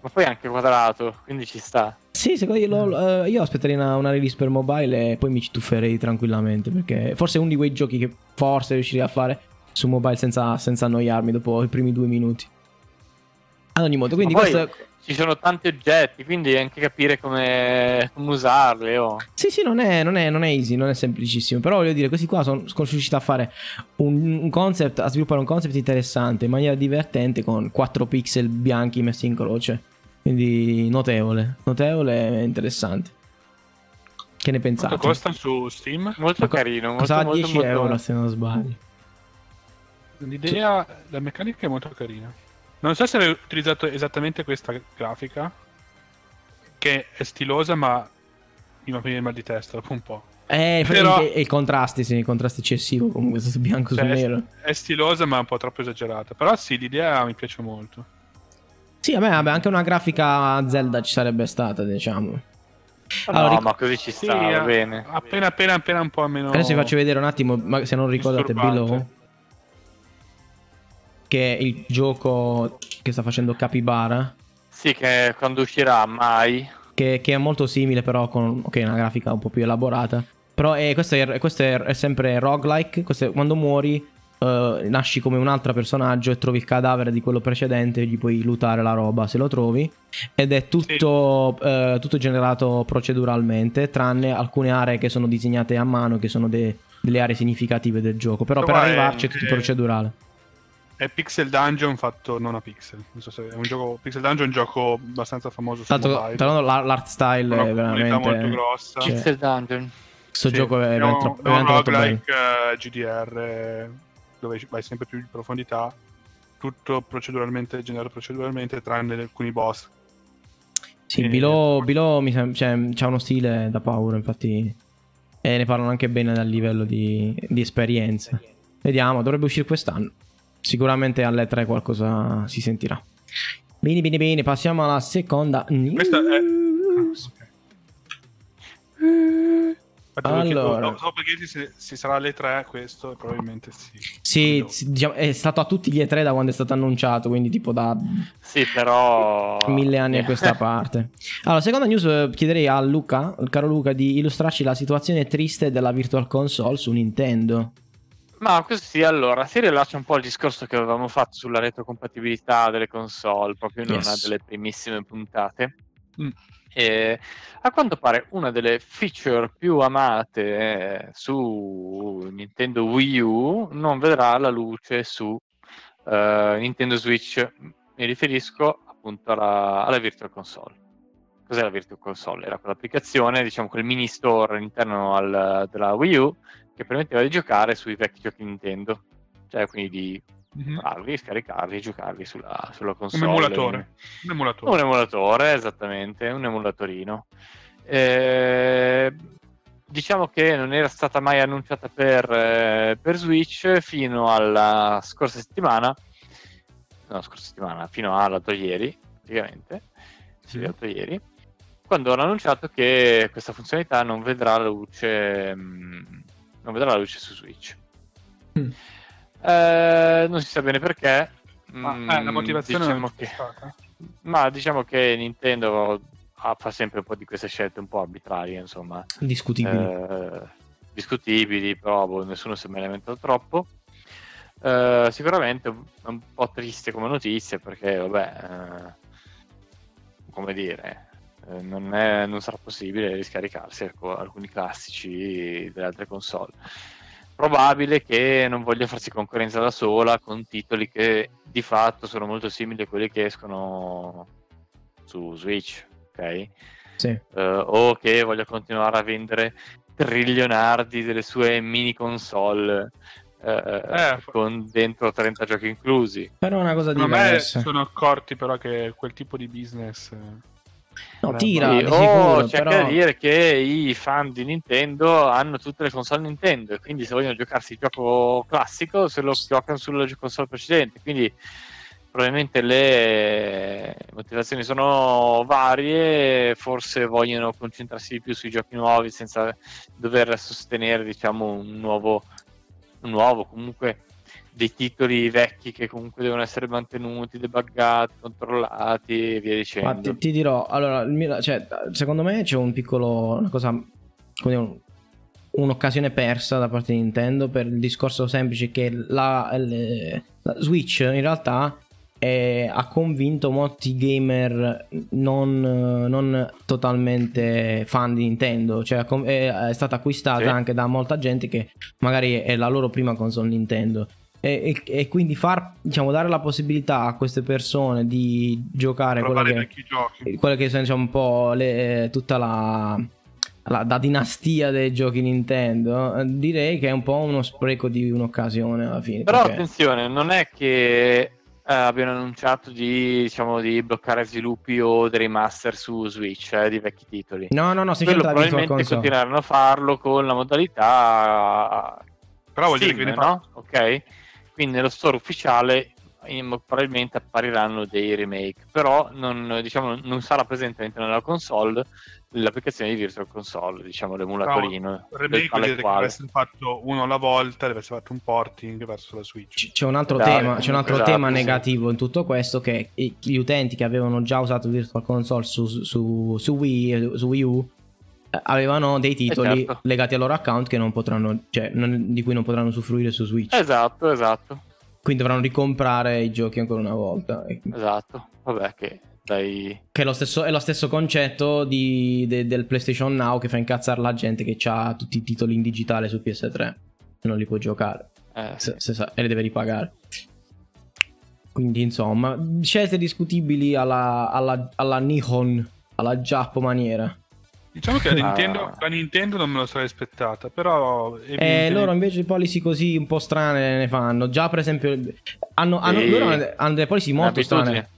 Ma poi è anche quadrato, quindi ci sta. Sì, secondo me lo- eh, io aspetterei una, una release per mobile e poi mi ci tufferei tranquillamente. Perché forse è uno di quei giochi che forse riuscirei a fare su mobile senza, senza annoiarmi dopo i primi due minuti. Ad ogni modo, quindi questo. ci sono tanti oggetti, quindi anche capire come, come usarli. Oh. Sì, sì, non è, non, è, non è easy, non è semplicissimo. Però voglio dire, questi qua sono, sono riusciti a fare un, un concept, a sviluppare un concept interessante in maniera divertente con 4 pixel bianchi messi in croce. Quindi notevole, notevole e interessante. Che ne pensate? Quanto costa su Steam? Molto co- carino. Costava molto, 10 molto- euro se non sbaglio. L'idea, la meccanica è molto carina. Non so se hai utilizzato esattamente questa grafica, che è stilosa, ma mi fa venire mal di testa dopo un po'. Eh, Però- e, i contrasti, sì, i contrasti eccessivo comunque, questo bianco Cioè, su nero. È stilosa, ma un po' troppo esagerata. Però sì, l'idea mi piace molto. Sì, a me vabbè, anche una grafica Zelda ci sarebbe stata, diciamo. Allora, no, ric- ma così ci Sì, sta, va a- bene. appena appena appena un po' meno. Adesso vi faccio vedere un attimo, ma se non ricordate Disturbante. Che è il gioco che sta facendo Capybara, Sì, che quando uscirà mai. che, che è molto simile però con ok, una grafica un po' più elaborata. Però è, questo, è, questo è, è sempre roguelike, questo è- quando muori eh, nasci come un altro personaggio e trovi il cadavere di quello precedente, gli puoi lootare la roba se lo trovi. Ed è tutto, eh, tutto generato proceduralmente, tranne alcune aree che sono disegnate a mano, che sono de- delle aree significative del gioco. Però per Però è- arrivarci è tutto procedurale. È Pixel Dungeon fatto non a pixel. Non so se è un gioco. Pixel Dungeon è un gioco abbastanza famoso su Tanto, mobile. tra l'altro la- l'art style Una è comunità molto veramente... grossa. Cioè, Pixel Dungeon. Questo Sì, gioco è è un, veramente, è un veramente roguelike eh, GDR dove vai sempre più in profondità. Tutto proceduralmente, generato proceduralmente, tranne alcuni boss. Sì, Eh, Below, Below mi sem- cioè, c'ha uno stile da paura, infatti. E ne parlano anche bene dal livello di, di esperienza. Vediamo, dovrebbe uscire quest'anno. Sicuramente alle 3 qualcosa si sentirà. Bene, bene, bene, passiamo alla seconda news. Questa è- volevo chiedere- Allora. dopo- dopo che se, se sarà alle 3 questo, probabilmente sì. Sì, sì, diciamo, è stato a tutti gli E3 da quando è stato annunciato, quindi tipo da Sì, però... mille anni a questa parte. Allora, seconda news eh, chiederei a Luca, caro Luca, di illustrarci la situazione triste della Virtual Console su Nintendo. Ma così allora si rilascia un po' il discorso che avevamo fatto sulla retrocompatibilità delle console proprio in Yes. una delle primissime puntate. Mm. E a quanto pare una delle feature più amate eh, su Nintendo Wii U non vedrà la luce su eh, Nintendo Switch. Mi riferisco appunto alla, alla Virtual Console. Cos'è la Virtual Console? Era quell'applicazione, diciamo quel mini store all'interno al- della Wii U che permetteva di giocare sui vecchi giochi Nintendo, cioè quindi di Mhm. comprarli, scaricarli e giocarli sulla, sulla Un console. emulatore. Un emulatore. Un emulatore, esattamente, un emulatorino. Eh, diciamo che non era stata mai annunciata per, eh, per Switch fino alla scorsa settimana, no, scorsa settimana, fino all'altro ieri, praticamente, sì, l'altro ieri, quando hanno annunciato che questa funzionalità non vedrà la luce, mh, non vedrà la luce su Switch. Mm. Eh, non si sa bene perché. Ma mm, eh, la motivazione diciamo non che... Ma diciamo che Nintendo ha- fa sempre un po' di queste scelte un po' arbitrarie, insomma, Discutibile. eh, discutibili, però boh, nessuno si è mai lamentato troppo. Eh, sicuramente è un po' triste come notizia perché, vabbè, eh, come dire, eh, non, è- non sarà possibile riscaricarsi ecco, alcuni classici delle altre console. Probabile che non voglia farsi concorrenza da sola con titoli che di fatto sono molto simili a quelli che escono su Switch, ok? Sì. Eh, o che voglia continuare a vendere trilionardi delle sue mini console eh, Eh, f- con dentro 30 giochi inclusi. Però è una cosa Secondo me diversa. sono accorti però che quel tipo di business... No, tira, Sì, sicuro, c'è però... da dire che i fan di Nintendo hanno tutte le console Nintendo e quindi se vogliono giocarsi il gioco classico se lo giocano sulla console precedente. Quindi probabilmente le motivazioni sono varie, forse vogliono concentrarsi di più sui giochi nuovi senza dover sostenere diciamo un nuovo, un nuovo comunque dei titoli vecchi che comunque devono essere mantenuti, debuggati, controllati e via Ma dicendo. ti, ti dirò, allora, mio- cioè, secondo me c'è un piccolo, una cosa, come un- un'occasione persa da parte di Nintendo per il discorso semplice che la, le- la Switch in realtà è- ha convinto molti gamer non, non totalmente fan di Nintendo, cioè è, è stata acquistata Sì. anche da molta gente che magari è la loro prima console Nintendo. E, e- e quindi far, diciamo, dare la possibilità a queste persone di giocare i che, vecchi giochi. quelle che sono diciamo, un po' le- tutta la, la, la dinastia dei giochi Nintendo, eh, direi che è un po' uno spreco di un'occasione alla fine. Però perché- attenzione, non è che eh, abbiano annunciato di, diciamo, di bloccare sviluppi o dei remaster su Switch eh, di vecchi titoli. No, no, no, si Quello probabilmente Console. continueranno a farlo con la modalità Però vuol dire Steam, che viene no? Ok? Quindi nello store ufficiale probabilmente appariranno dei remake, però non, diciamo, non sarà presente all'interno della console l'applicazione di Virtual Console, diciamo l'emulatorino. Del remake vuol dire che essere fatto uno alla volta, deve essere fatto un porting verso la Switch. C- C'è un altro, Esatto, tema, c'è un altro esatto, tema sì. negativo in tutto questo che gli utenti che avevano già usato Virtual Console su, su, su Wii, su Wii U avevano dei titoli certo. legati al loro account che non potranno, cioè, non- di cui non potranno usufruire su Switch. Esatto, esatto, Quindi dovranno ricomprare i giochi ancora una volta. Esatto. Vabbè che dai... Che è lo stesso, è lo stesso concetto di- de- del PlayStation Now che fa incazzare la gente che ha tutti i titoli in digitale su PS3 e non li può giocare eh, se- se sa- e li deve ripagare. Quindi insomma, scelte discutibili alla, alla, alla Nihon, alla Giappo maniera. Diciamo che la Ah. Nintendo, la Nintendo non me lo sarei aspettata, però... E evidentemente- Eh, loro invece policy così un po' strane ne fanno. Già per esempio hanno, hanno- Sì. loro hanno delle policy molto abitudine. strane.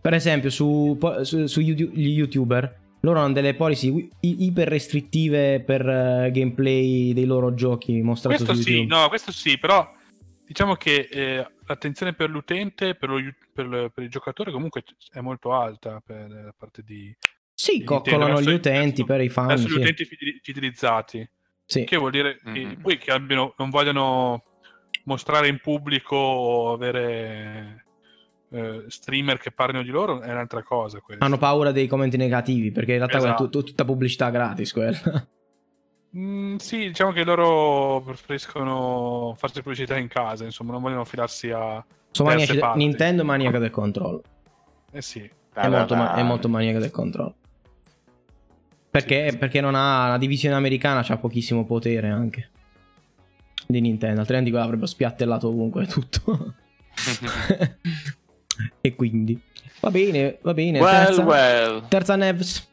Per esempio su, su, su YouTube- gli YouTuber loro hanno delle policy i- iper restrittive per eh, gameplay dei loro giochi mostrati Questo su sì, YouTube. no, questo sì, però diciamo che eh, l'attenzione per l'utente, per, lo- per per il giocatore comunque è molto alta per la parte di... Sì, coccolano gli utenti verso- per i fan. verso gli sì. utenti fidel- fidelizzati. Sì. Che vuol dire che Mhm. poi che abbiano, non vogliono mostrare in pubblico o avere eh, streamer che parlino di loro è un'altra cosa. questa. Hanno paura dei commenti negativi perché in realtà quella è Esatto. tut- tutta pubblicità gratis quella. Mm, sì, diciamo che loro preferiscono farsi pubblicità in casa, insomma, non vogliono fidarsi a... Terze maniaci-. Nintendo è maniaca del controllo. Eh sì, È molto, ma- è molto maniaca del controllo. Perché, Sì, sì. perché non ha la divisione americana, c'ha pochissimo potere anche. Di Nintendo, altrimenti quella avrebbe spiattellato ovunque tutto. e quindi va bene, va bene. well, terza, well. terza Nevs.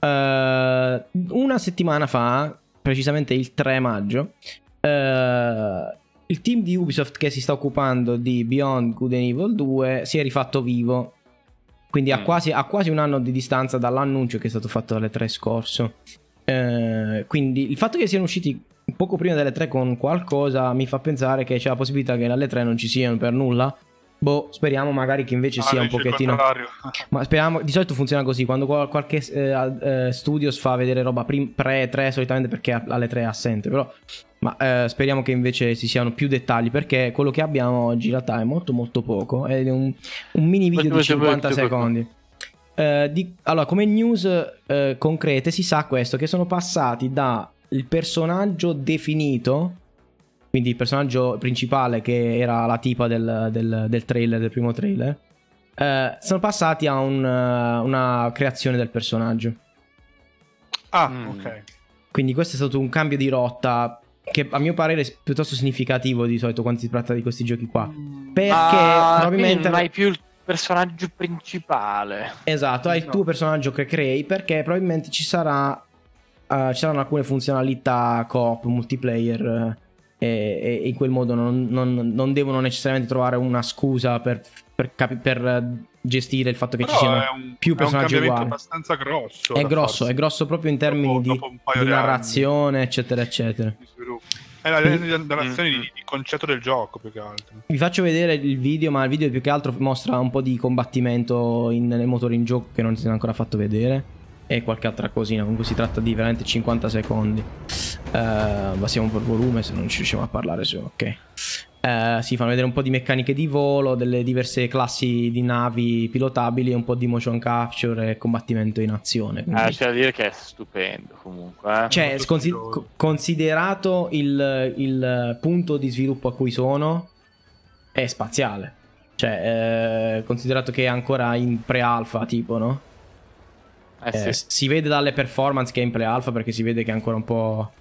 Eh, una settimana fa, precisamente il 3 maggio, eh, il team di Ubisoft che si sta occupando di Beyond Good and Evil 2 si è rifatto vivo. Quindi a, Mm. quasi, a quasi un anno di distanza dall'annuncio che è stato fatto dalle 3 scorso. Eh, quindi il fatto che siano usciti poco prima delle 3 con qualcosa mi fa pensare che c'è la possibilità che alle 3 non ci siano per nulla. Boh, speriamo magari che invece Ah, sia un invece pochettino... Ma speriamo, di solito funziona così, quando qual- qualche eh, eh, studios fa vedere roba prim- pre-3 solitamente perché alle 3 è assente, però ma eh, speriamo che invece ci siano più dettagli perché quello che abbiamo oggi in realtà è molto molto poco, è un, un mini video di Molto, molto, 50 molto poco. secondi. Eh, di- allora, come news eh, concrete si sa questo, che sono passati da il personaggio definito, quindi il personaggio principale che era la tipa del, del- del trailer, del primo trailer, eh, sono passati a un, eh, una creazione del personaggio. Ah, Mm. ok. Quindi questo è stato un cambio di rotta che a mio parere è piuttosto significativo di solito quando si tratta di questi giochi qua. Perché Ah, probabilmente... non hai più il personaggio principale. Esatto, hai il No. tuo personaggio che crei perché probabilmente ci sarà eh, ci saranno alcune funzionalità coop, multiplayer eh, e, e in quel modo non, non- non devono necessariamente trovare una scusa per, per capi- per, gestire il fatto che Però ci siano è un, più è un personaggi cambiamento uguali. abbastanza grosso. È grosso, farsi è grosso proprio in termini dopo- di, dopo di di anni narrazione, eccetera, eccetera. È la, la narrazione Mm. di, di concetto del gioco più che altro. Vi faccio vedere il video, ma il video più che altro mostra un po' di combattimento in, nei motori in gioco che non si è ancora fatto vedere. E qualche altra cosina. Comunque si tratta di veramente 50 secondi. Eh, Passiamo per volume se non ci riusciamo a parlare su. Ok. Eh, si fanno vedere un po' di meccaniche di volo, delle diverse classi di navi pilotabili, un po' di motion capture e combattimento in azione. quindi- Eh, c'è da dire che è stupendo comunque. eh. cioè, molto consi- stiloso. co- considerato il, il punto di sviluppo a cui sono, è spaziale. Cioè, eh, considerato che è ancora in pre-alpha, tipo, no? Eh, Eh, sì. Si vede dalle performance che è in pre-alpha perché si vede che è ancora un po',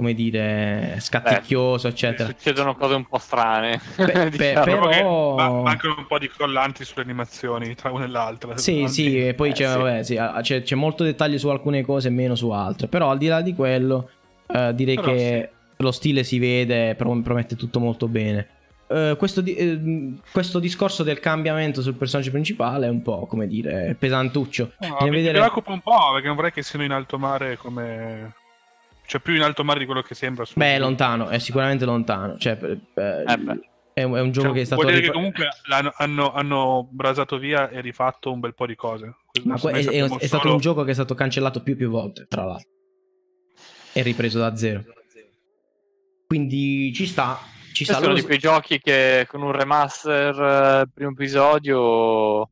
come dire, scatticchioso, eccetera. Succedono cose un po' strane. Pe- pe- diciamo. però- mancano un po' di collanti sulle animazioni tra una e l'altra. Sì, sì, e poi Eh, c'è, sì. vabbè, sì, c'è, c'è molto dettaglio su alcune cose e meno su altre. Però al di là di quello, eh, direi Però che lo stile si vede, pro- promette tutto molto bene. eh, questo, di- eh, questo discorso del cambiamento sul personaggio principale è un po', come dire, pesantuccio. No, mi vedere- preoccupa un po' perché non vorrei che siano in alto mare come... Cioè più in alto mare di quello che sembra. su- Beh, è lontano, è sicuramente lontano. Cioè, eh, Eh è, un, è un gioco Cioè, che è stato... vuol dire che comunque hanno, hanno brasato via e rifatto un bel po' di cose. Ma que- è, è- è stato solo- un gioco che è stato cancellato più più volte, tra l'altro. E ripreso da zero. Quindi ci sta. Ci sta. Uno Loro- di quei giochi che con un remaster eh, primo episodio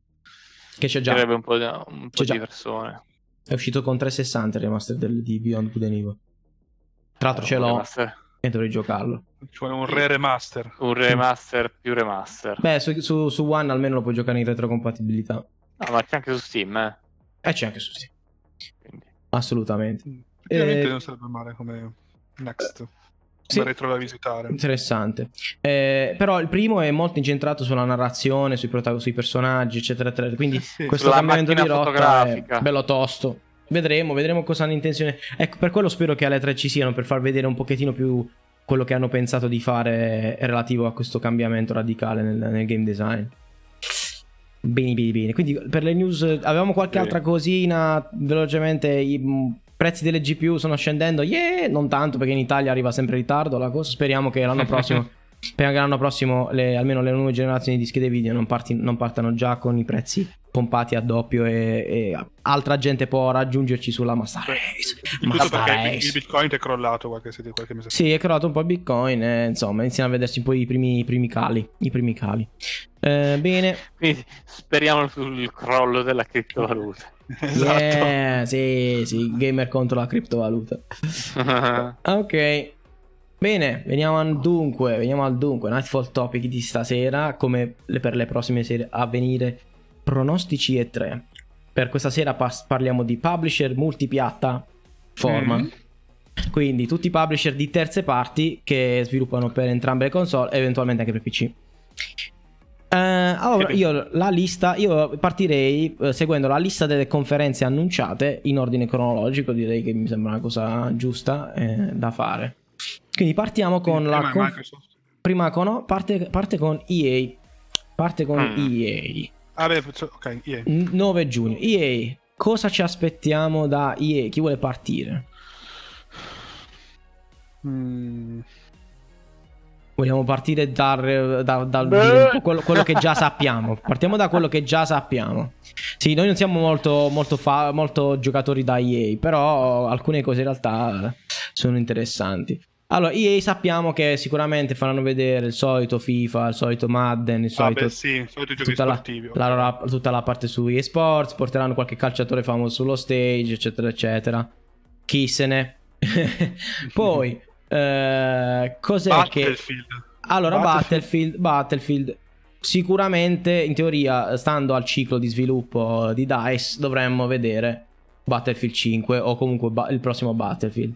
Che c'è già. sarebbe un po' di, un po' C'è già. di persone. È uscito con 360 il remaster del, di Beyond Good and Evil. Tra l'altro ce l'ho remaster- e dovrei giocarlo. Ci vuole un re remaster. Un remaster più remaster. Beh, su, su, su One almeno lo puoi giocare in retrocompatibilità. No, ma c'è anche su Steam, eh. E c'è anche su Steam. Quindi. Assolutamente. Effettivamente Eh, non sarebbe male come next. Sì. retro da visitare. Interessante. Eh, però il primo è molto incentrato sulla narrazione, sui, prota- sui personaggi, eccetera, eccetera. Quindi Sì, questo cambiamento di rotta è bello tosto. Vedremo, vedremo cosa hanno intenzione. Ecco, per quello spero che alle 3 ci siano per far vedere un pochettino più quello che hanno pensato di fare relativo a questo cambiamento radicale nel, nel game design. Bene, bene, bene. Quindi per le news avevamo qualche altra cosina velocemente. I prezzi delle GPU sono scendendo. Yeah! Non tanto perché in Italia arriva sempre in ritardo la cosa. Speriamo che l'anno prossimo, speriamo che l'anno prossimo le- almeno le nuove generazioni di schede video non, parti- non partano già con i prezzi pompati a doppio e, e altra gente può raggiungerci sulla Master Race. Il Master perché il- Race. il bitcoin è crollato qualche, qualche mese fa. Sì, è crollato un po' il bitcoin, e, insomma, iniziano a vedersi un po' i primi, i primi cali. I primi cali. Eh, bene, Quindi speriamo sul crollo della criptovaluta. Esatto. Yeah, sì, sì, gamer contro la criptovaluta. Ok. Bene, veniamo al dunque, veniamo al dunque. Nightfall Topic di stasera, come per le prossime serie a venire, pronostici e 3. Per questa sera parliamo di publisher multipiatta forma. Mm. Quindi tutti i publisher di terze parti che sviluppano per entrambe le console e eventualmente anche per PC. Eh, allora, io la lista, io partirei eh, seguendo la lista delle conferenze annunciate in ordine cronologico, direi che mi sembra una cosa giusta eh, da fare. Quindi partiamo con Prima la conf- Microsoft. prima con parte, parte con EA. Parte con Mm. EA. Ah, beh, ok. N- 9 giugno. EA, cosa ci aspettiamo da EA? Chi vuole partire? Mm, Vogliamo partire dal, da- dal un po' quello, quello che già sappiamo. Partiamo da quello che già sappiamo. Sì, noi non siamo molto, molto, fa- molto giocatori da EA, però alcune cose in realtà sono interessanti. Allora, EA sappiamo che sicuramente faranno vedere il solito FIFA, il solito Madden, il solito... Vabbè, sì, i soliti giochi tutta la, la- la- tutta la parte su eSports, porteranno qualche calciatore famoso sullo stage, eccetera, eccetera. Chi se ne... Poi, eh, cos'è che... Battlefield. Allora, Battlefield. Battlefield, Battlefield, sicuramente in teoria, stando al ciclo di sviluppo di DICE, dovremmo vedere Battlefield 5 o comunque ba- il prossimo Battlefield.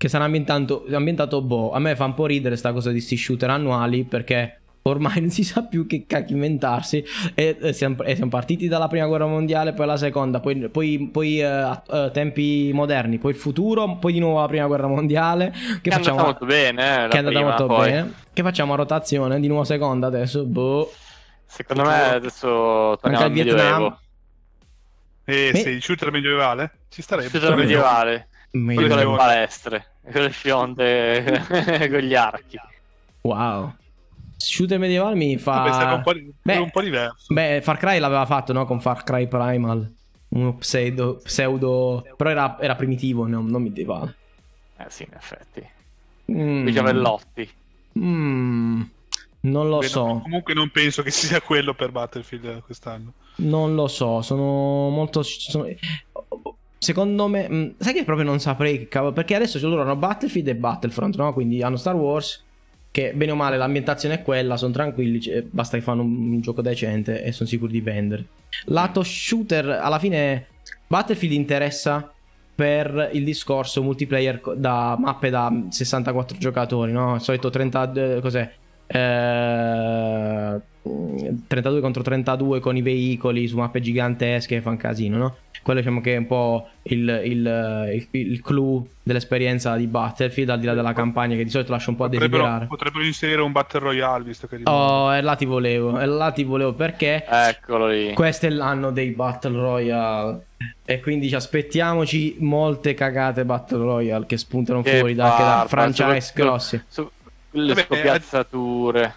Che sarà ambientato, ambientato boh. A me fa un po' ridere sta cosa di sti shooter annuali perché ormai non si sa più che cacchio inventarsi. E, e siamo, e siamo partiti dalla prima guerra mondiale, poi la seconda, poi, poi, poi, a- eh, tempi moderni, poi il futuro, poi di nuovo la prima guerra mondiale. Che Che è andata facciamo? molto bene, eh, la che è andata prima, molto poi. bene. Che facciamo a rotazione di nuovo seconda adesso. Boh. Secondo me adesso torniamo Anche al il Vietnam. Medioevo. Eh, Me- sì, il shooter medievale? Ci starebbe. Shooter medievale. Meglio. Quelli con le Medioevo. palestre. Con le fionde con gli archi. Wow. Shooter medievale mi fa. Un po', di- Beh, un po' diverso. Beh, Far Cry l'aveva fatto, no? Con Far Cry Primal. Uno pseudo. pseudo... Però era, era primitivo, no? non medievale. Eh sì, in effetti. Mm. I giavellotti. Mm. Non lo Beh, so. no, comunque non penso che sia quello per Battlefield quest'anno. Non lo so. Sono molto. sono- Secondo me. mm, Sai che proprio non saprei che cavolo. Perché adesso loro hanno Battlefield e Battlefront, no? Quindi hanno Star Wars. Che bene o male l'ambientazione è quella, sono tranquilli, cioè, basta che fanno un, un gioco decente e sono sicuri di vendere. Lato shooter, alla fine Battlefield interessa per il discorso multiplayer da mappe da 64 giocatori, no? Il solito 30, eh, cos'è? Eh, 32 contro 32 con i veicoli su mappe gigantesche fa un casino, no? Quello diciamo che è un po' il, il, il, il clou dell'esperienza di Battlefield, al di là della campagna che di solito lascia un po' a Potrebbero, desiderare. potrebbero inserire un Battle Royale visto che... Oh, e là ti volevo, e là ti volevo perché Eccolo lì. questo è l'anno dei Battle Royale. E quindi ci aspettiamoci molte cagate Battle Royale che spuntano Che fuori da, da franchise grossi. su- le Vabbè, scopiazzature.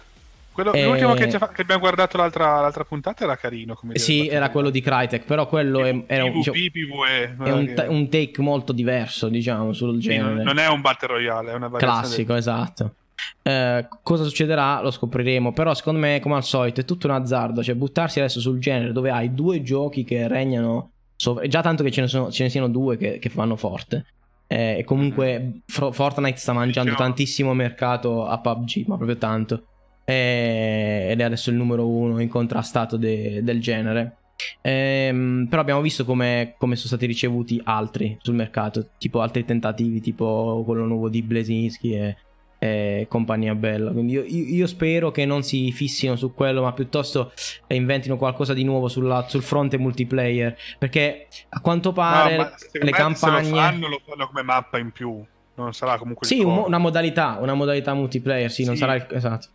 Quello, Eh, L'ultimo che, ha fa- che abbiamo guardato l'altra, l'altra puntata era carino. Come Sì, dire, era quello di Crytek, però quello è, era un, PvP, diciamo, PvE. è un, ta- un take molto diverso, diciamo, sul sì, genere. non è un Battle Royale, è una variazione Classico, esatto. Eh, cosa succederà lo scopriremo, però secondo me come al solito è tutto un azzardo, cioè buttarsi adesso sul genere dove hai due giochi che regnano sopra, è già tanto che ce ne, sono- ce ne siano due che, che fanno forte. Eh, e comunque Fro- Fortnite sta mangiando Diciamo- tantissimo mercato a PUBG, ma proprio tanto. Eh, ed è adesso il numero uno incontrastato de- del genere. Ehm, però abbiamo visto come, come sono stati ricevuti altri sul mercato, tipo altri tentativi, tipo quello nuovo di Blesinski e, e compagnia bella. Quindi io, io- spero che non si fissino su quello, ma piuttosto inventino qualcosa di nuovo sulla- sul fronte multiplayer. Perché a quanto No, pare secondo le campagne. Se lo fanno, lo fanno come mappa in più. Non sarà comunque Sì, un una modalità, una modalità multiplayer, sì, non Sì. sarà il... Esatto.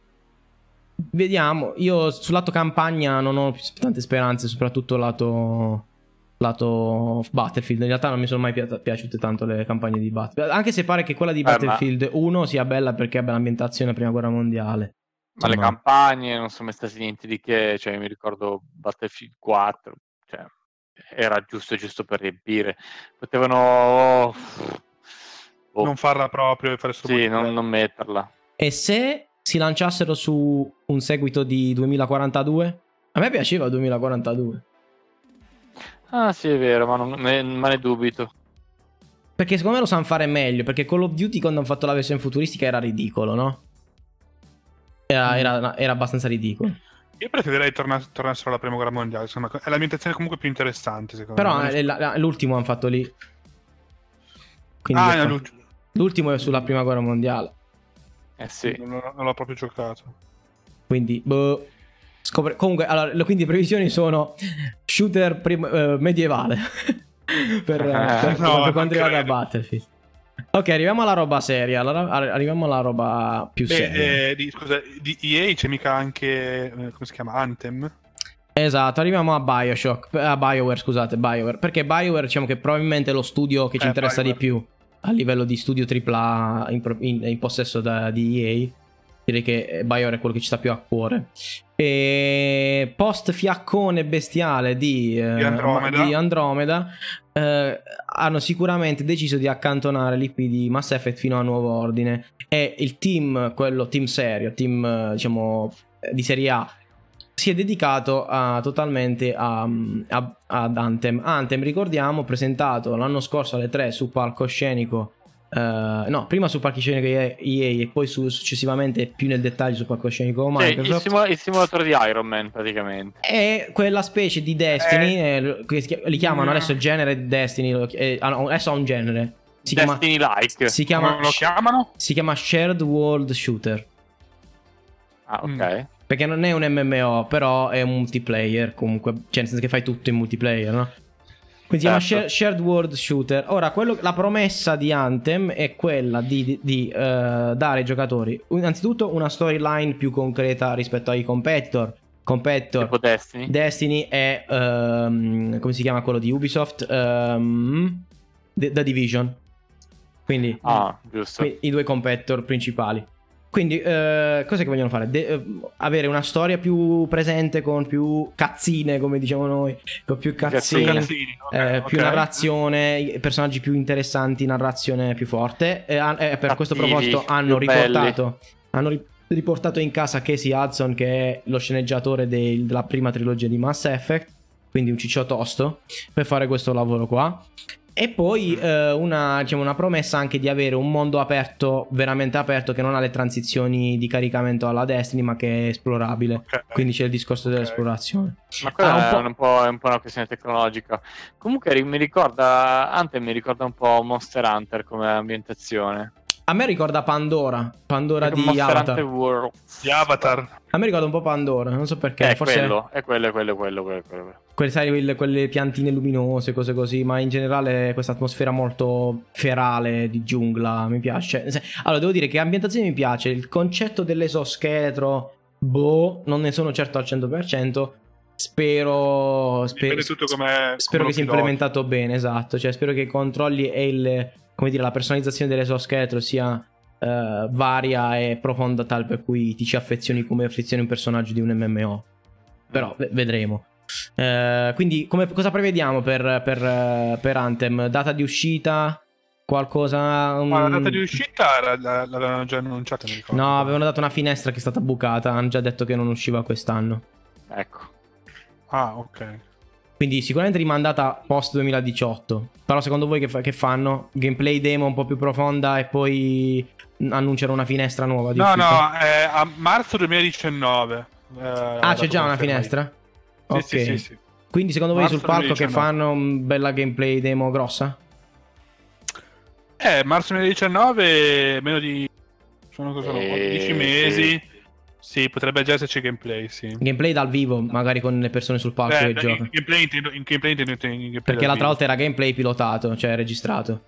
Vediamo, io sul lato campagna non ho tante speranze, soprattutto lato, lato Battlefield. In realtà non mi sono mai pi- piaciute tanto le campagne di Battlefield. Anche se pare che quella di Eh, ma- Battlefield 1 sia bella perché abbia l'ambientazione della prima guerra mondiale. Ma le campagne non sono mai state niente di che, cioè mi ricordo Battlefield 4, cioè era giusto giusto per riempire. Potevano boh, Non farla proprio e fare solo sì, non, non metterla. E se si lanciassero su un seguito di 2042? A me piaceva 2042. Ah, sì, è vero, ma, non, ne, ma ne dubito. Perché secondo me lo sanno fare meglio. Perché Call of Duty quando hanno fatto la versione futuristica era ridicolo, no? Era, era- era abbastanza ridicolo. Io preferirei torna- tornassero alla prima guerra mondiale. Insomma, è l'ambientazione comunque più interessante, secondo Però me. la- la- l'ultimo hanno fatto lì. Quindi Ah, è no, fa- l'ultimo. l'ultimo è sulla prima guerra mondiale. Eh sì. Non, non- non l'ho proprio giocato. Quindi, boh. Scopre- Comunque, allora, le- quindi le previsioni sono shooter prim- eh, medievale. per, eh, per- No, per quanto riguarda. Battlefield. Ok, arriviamo alla roba seria. allora, arri- arriviamo alla roba più Beh, seria. eh, di, scusa, di EA c'è mica anche, eh, come si chiama, Anthem? Esatto, arriviamo a Bioshock, a BioWare, scusate, BioWare, perché BioWare diciamo che probabilmente è lo studio che ci Eh, interessa di BioWare. più a livello di studio AAA in, in- in possesso da- di EA. Direi che BioWare è quello che ci sta più a cuore. E post fiaccone bestiale di, eh, Di Andromeda. di Andromeda, eh, hanno sicuramente deciso di accantonare l'IP di Mass Effect fino a nuovo ordine. E il team, quello team serio, team eh, diciamo eh, di serie A, si è dedicato a- totalmente a, a- ad Anthem. Anthem, ricordiamo, presentato l'anno scorso alle 3 su palcoscenico. Eh, no, prima su palcoscenico EA e poi su- successivamente più nel dettaglio su palcoscenico Sì, il, Microsoft. simu- il simulatore di Iron Man praticamente. È quella specie di Destiny, eh, chia- li chiamano Mm. adesso il genere di Destiny, eh, ah, adesso ha un genere. Si chiama, Destiny-like. si chiama, Come lo chiamano? si chiama Shared World Shooter. Ah, ok. Mm. Perché non è un MMO, però è un multiplayer comunque, cioè nel senso che fai tutto in multiplayer, no? Quindi si chiama Certo. share- Shared World Shooter. Ora, quello- la promessa di Anthem è quella di, di- di, eh, dare ai giocatori innanzitutto una storyline più concreta rispetto ai competitor. Competitor, Tipo Destiny. Destiny è ehm, come si chiama quello di Ubisoft? Ehm, The, The Division. Quindi ah, i due competitor principali. Quindi, eh, cosa che vogliono fare? De- eh, avere una storia più presente con più cazzine, come diciamo noi, con più cazzine. Cazzini, ok, eh, ok. più narrazione, personaggi più interessanti, narrazione più forte. E han- eh, per questo Cattivi, proposito hanno riportato, hanno ri- riportato in casa Casey Hudson, che è lo sceneggiatore del- della prima trilogia di Mass Effect, quindi un ciccio tosto, per fare questo lavoro qua. E poi eh, una, diciamo, una promessa anche di avere un mondo aperto, veramente aperto, che non ha le transizioni di caricamento alla Destiny, ma che è esplorabile. Ok. Quindi c'è il discorso Ok. dell'esplorazione. Ma quella Ah, un è un po', è un po' una questione tecnologica. Comunque mi ricorda, Anthem mi ricorda un po' Monster Hunter come ambientazione. A me ricorda Pandora. Pandora di Monster Hunter Avatar. World. Di Avatar. A me ricorda un po' Pandora, non so perché. È forse quello, è quello, è quello, è quello, quello, quello. quelle, sai, quelle, quelle piantine luminose, cose così. Ma in generale questa atmosfera molto ferale di giungla mi piace. Allora, devo dire che ambientazione mi piace. Il concetto dell'esoscheletro, boh, non ne sono certo al 100%. Spero. Spero, spero che sia implementato bene, esatto. Cioè, spero che i controlli e il, come dire, la personalizzazione dell'esoscheletro sia eh, varia e profonda tal per cui ti ci affezioni come affezioni un personaggio di un MMO. Però ve- vedremo. Eh, quindi, come- cosa prevediamo per, per, per Anthem? Data di uscita? Qualcosa? Ma la data di uscita l'avevano già annunciata, mi ricordo. No, avevano dato una finestra che è stata bucata. Hanno già detto che non usciva quest'anno. Ecco. Ah, ok. Quindi sicuramente rimandata post 2018. Però secondo voi che, fa- che fanno? Gameplay demo un po' più profonda e poi annunciano una finestra nuova di No, uscita? no, è a marzo 2019. eh, Ah, c'è già una finestra? Sì, ok. sì, sì, sì. Quindi secondo voi Marzo sul palco che 2019. fanno una bella gameplay demo grossa? Eh, marzo 2019, meno di... Sono cosa sono? Eh, 10 mesi. Sì, potrebbe già esserci gameplay, sì. Gameplay dal vivo, magari con le persone sul palco Eh, che in giocano. gameplay intendo, in gameplay intendo, in gameplay Perché l'altra vivo. volta era gameplay pilotato, cioè registrato.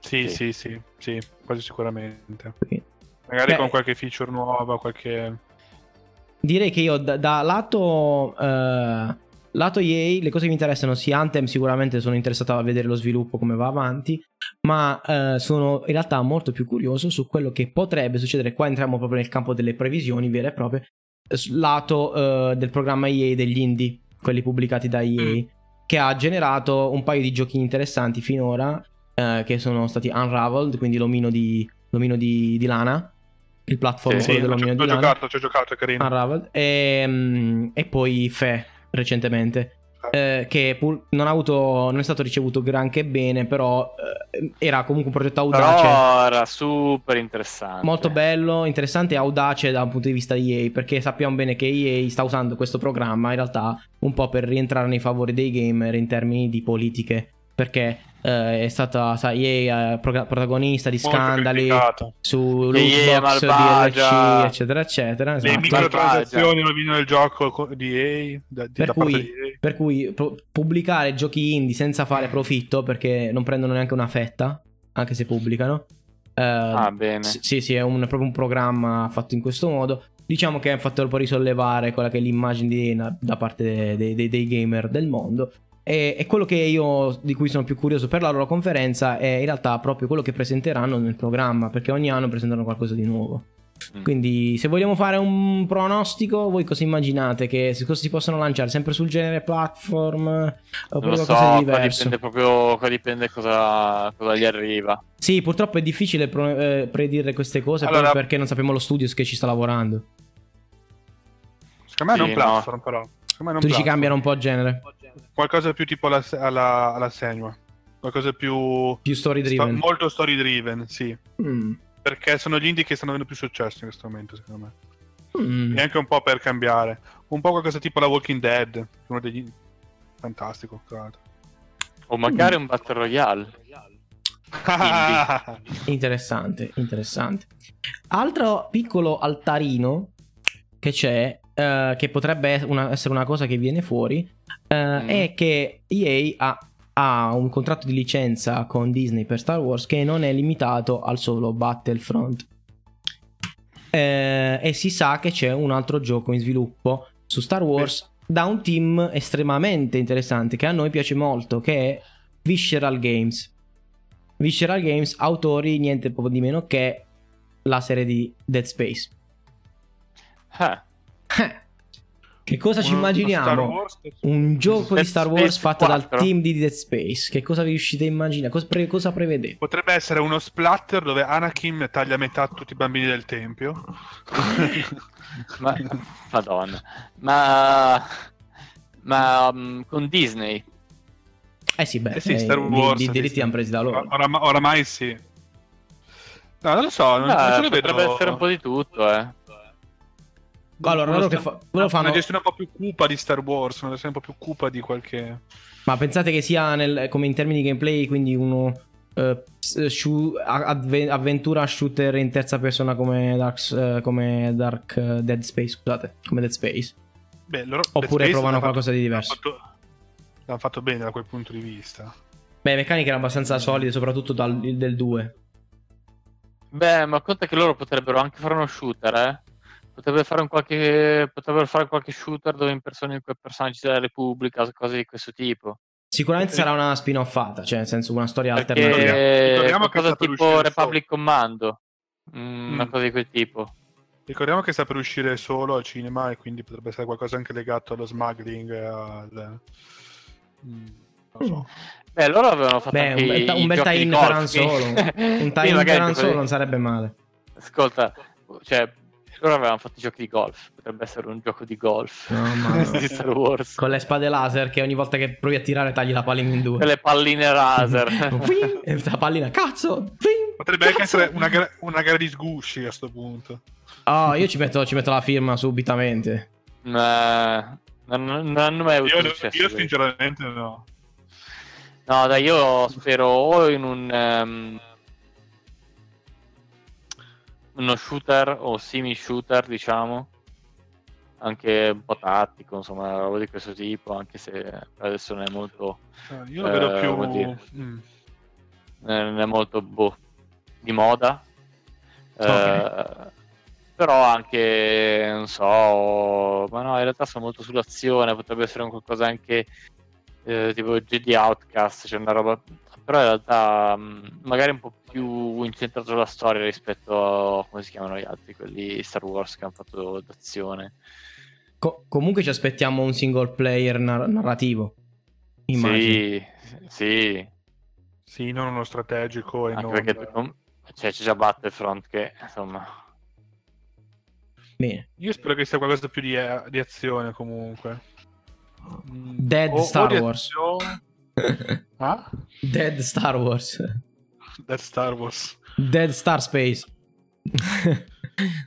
Sì, Sì. sì, sì, sì, quasi sicuramente. Quindi- Magari Beh, con qualche feature nuova, qualche... Direi che io da, da lato, eh, lato EA le cose che mi interessano, sì, Anthem sicuramente sono interessato a vedere lo sviluppo come va avanti, ma eh, sono in realtà molto più curioso su quello che potrebbe succedere. Qua entriamo proprio nel campo delle previsioni vere e proprie, eh, sul lato eh, del programma EA degli indie, quelli pubblicati da EA, Mm. che ha generato un paio di giochi interessanti finora, eh, che sono stati Unraveled, quindi l'omino di, l'omino di, di lana, il platform Sì, Sì, dell'omino ci di ho lana. giocato, ci ho giocato, è carino. Unraveled e, mm, e poi Fe recentemente eh, che pur non ha avuto non è stato ricevuto granché bene però eh, era comunque un progetto audace Però era super interessante. molto bello interessante e audace da un punto di vista EA perché sappiamo bene che EA sta usando questo programma in realtà un po' per rientrare nei favori dei gamer in termini di politiche perché eh, è stata sai, EA eh, proga- protagonista di Molto scandali criticato. su lootbox. DLC eccetera eccetera Le esatto. microtransazioni rovinano il gioco co- di EA, da, di- Per da cui, di. Per cui pu- pubblicare giochi indie senza fare profitto perché non prendono neanche una fetta, anche se pubblicano. eh, Ah, bene. sì, sì, è un- proprio un programma fatto in questo modo. Diciamo che è un fattore per risollevare quella che è l'immagine di da parte dei, dei- dei gamer del mondo. E, e quello che io di cui sono più curioso per la loro conferenza è in realtà proprio quello che presenteranno nel programma, perché ogni anno presentano qualcosa di nuovo. Mm. Quindi, se vogliamo fare un pronostico, voi cosa immaginate? Che si, cosa si possono lanciare? Sempre sul genere platform? Non Oppure lo so, qualcosa qua di diverso? dipende proprio qua dipende cosa, cosa gli arriva. Sì, purtroppo è difficile pro- eh, predire queste cose Allora- proprio perché non sappiamo lo studios che ci sta lavorando. Secondo me non Sì, platform, però. Secondo me non Tu dici platform. cambiano un po' genere? Qualcosa più tipo alla, alla, alla Senua. Qualcosa più... Più story sto- driven. molto story driven, sì. Mm. Perché sono gli indie che stanno avendo più successo in questo momento, secondo me. Mm. E anche un po' per cambiare. Un po' qualcosa tipo la Walking Dead. Uno degli... Fantastico, tra l'altro. O magari un Battle Royale. Interessante, interessante. Altro piccolo altarino che c'è, eh, che potrebbe una- essere una cosa che viene fuori, eh, Mm. è che EA ha, ha un contratto di licenza con Disney per Star Wars che non è limitato al solo Battlefront. Eh, e si sa che c'è un altro gioco in sviluppo su Star Wars da un team estremamente interessante che a noi piace molto, che è Visceral Games. Visceral Games, autori niente po' di meno che la serie di Dead Space. Eh, Eh, Che cosa ci immaginiamo? Star Wars- Un gioco di Star Space Wars fatto dal 4? team di Dead Space. Che cosa vi riuscite a immaginare? Cosa, pre- cosa prevedete? Potrebbe essere uno splatter dove Anakin taglia a metà tutti i bambini del tempio. ma, madonna. Ma, ma mm, con Disney. Eh sì, beh, Eh sì, eh, Star Wars, i, diritti hanno presi da loro. Oram- oramai sì. No, non lo so, non, Ah, non ce lo potrebbe vedo. essere un po' di tutto, eh. Allora, loro che fa- loro fanno- Una gestione un po' più cupa di Star Wars, una gestione un po' più cupa di qualche... Ma pensate che sia nel- come in termini di gameplay, quindi uno eh, shu- avve- avventura shooter in terza persona come Dark, eh, come Dark eh, Dead Space, scusate, come Dead Space. Beh, loro, Oppure Dead Space provano qualcosa fatto- di diverso. L'hanno fatto, l'hanno fatto bene da quel punto di vista. Beh, le meccaniche erano abbastanza solide, soprattutto dal, del 2. Beh, ma conta che loro potrebbero anche fare uno shooter, eh? Potrebbero fare, un qualche... potrebbero fare qualche shooter dove impersonano quei personaggi della Repubblica, cose di questo tipo. Sicuramente sarà una spin-offata, cioè nel senso una storia Perché alternativa. Ricordiamo che per tipo Republic Commando, Mm, una Mm. cosa di quel tipo. Ricordiamo che sta per uscire solo al cinema e quindi potrebbe essere qualcosa anche legato allo smuggling. Al... Mm, non so. Beh, loro avevano fatto Beh, anche un bel, un bel tie-in per Han Solo. Un tie-in per Han Solo non sarebbe male. Ascolta, cioè, loro avevano fatto i giochi di golf. Potrebbe essere un gioco di golf No, ma- di Star Wars. Con le spade laser che ogni volta che provi a tirare tagli la pallina in due. Quelle palline laser. E la pallina, cazzo! Potrebbe anche Cazzo! essere una, gara- una gara di sgusci a sto punto. Oh, io ci metto, ci metto la firma subitamente. Ma non, non- hanno mai avuto Io, successo. io sinceramente no. No, dai, io spero o in un ehm, uno shooter o semi shooter, diciamo, anche un po' tattico, insomma, roba di questo tipo, anche se adesso non è molto Eh, Io lo vedo Eh, più... come dire. Mm. eh, non è molto boh, di moda. Eh, Ok. però anche non so, ma no, in realtà sono molto sull'azione, potrebbe essere un qualcosa anche eh, tipo GD Outcast, c'è una roba però in realtà mh, magari un po' più incentrato sulla storia rispetto a come si chiamano gli altri, quelli Star Wars che hanno fatto d'azione. Co- comunque ci aspettiamo un single player nar- narrativo. Immagino. Sì, sì, Sì, non uno strategico e anche non... perché com- cioè, c'è già Battlefront che insomma Bene. Io spero che sia qualcosa più di, eh, di azione comunque. Mm, Dead o- o Star di Wars. azione- Ah? Dead Star Wars. Dead Star Wars. Dead Star Space.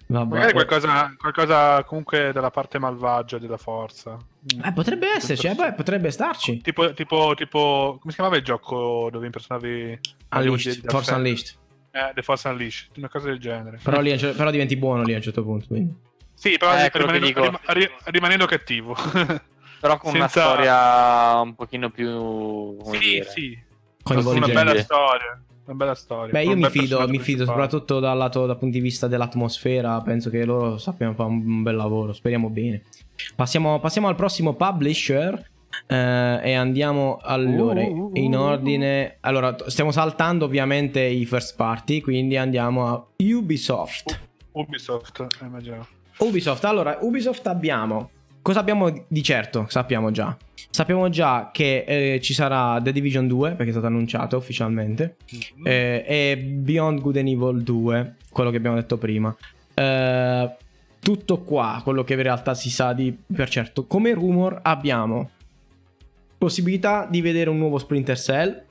Vabbè. Magari qualcosa, qualcosa comunque dalla parte malvagia della forza. Eh, potrebbe esserci, eh, beh, potrebbe starci. Tipo, tipo, tipo, come si chiamava il gioco dove impersonavi Unleashed, di- Force Unleashed. Eh, The Force Unleashed, una cosa del genere. Però, lì, però diventi buono lì a un certo punto. quindi. Sì, però Eh, che rimanendo, ri- rimanendo cattivo. però con una Senza- storia un pochino più come sì, dire, sì, Con una bella storia. Una bella storia. Beh, io mi fido, mi fido soprattutto dal lato dal punto di vista dell'atmosfera. Penso che loro sappiano fare un bel lavoro. Speriamo bene. Passiamo, passiamo al prossimo publisher. eh, e andiamo allora Uh, uh, uh, in uh, ordine. Allora, t- stiamo saltando ovviamente i first party. Quindi andiamo a Ubisoft. Ubisoft, eh, immaginavo. Ubisoft, allora, Ubisoft abbiamo. Cosa abbiamo di certo? Sappiamo già. Sappiamo già che eh, ci sarà The Division 2, perché è stato annunciato ufficialmente. Mm. eh, e Beyond Good and Evil 2, quello che abbiamo detto prima. Eh, tutto qua, quello che in realtà si sa di per certo. Come rumor abbiamo possibilità di vedere un nuovo Splinter Cell.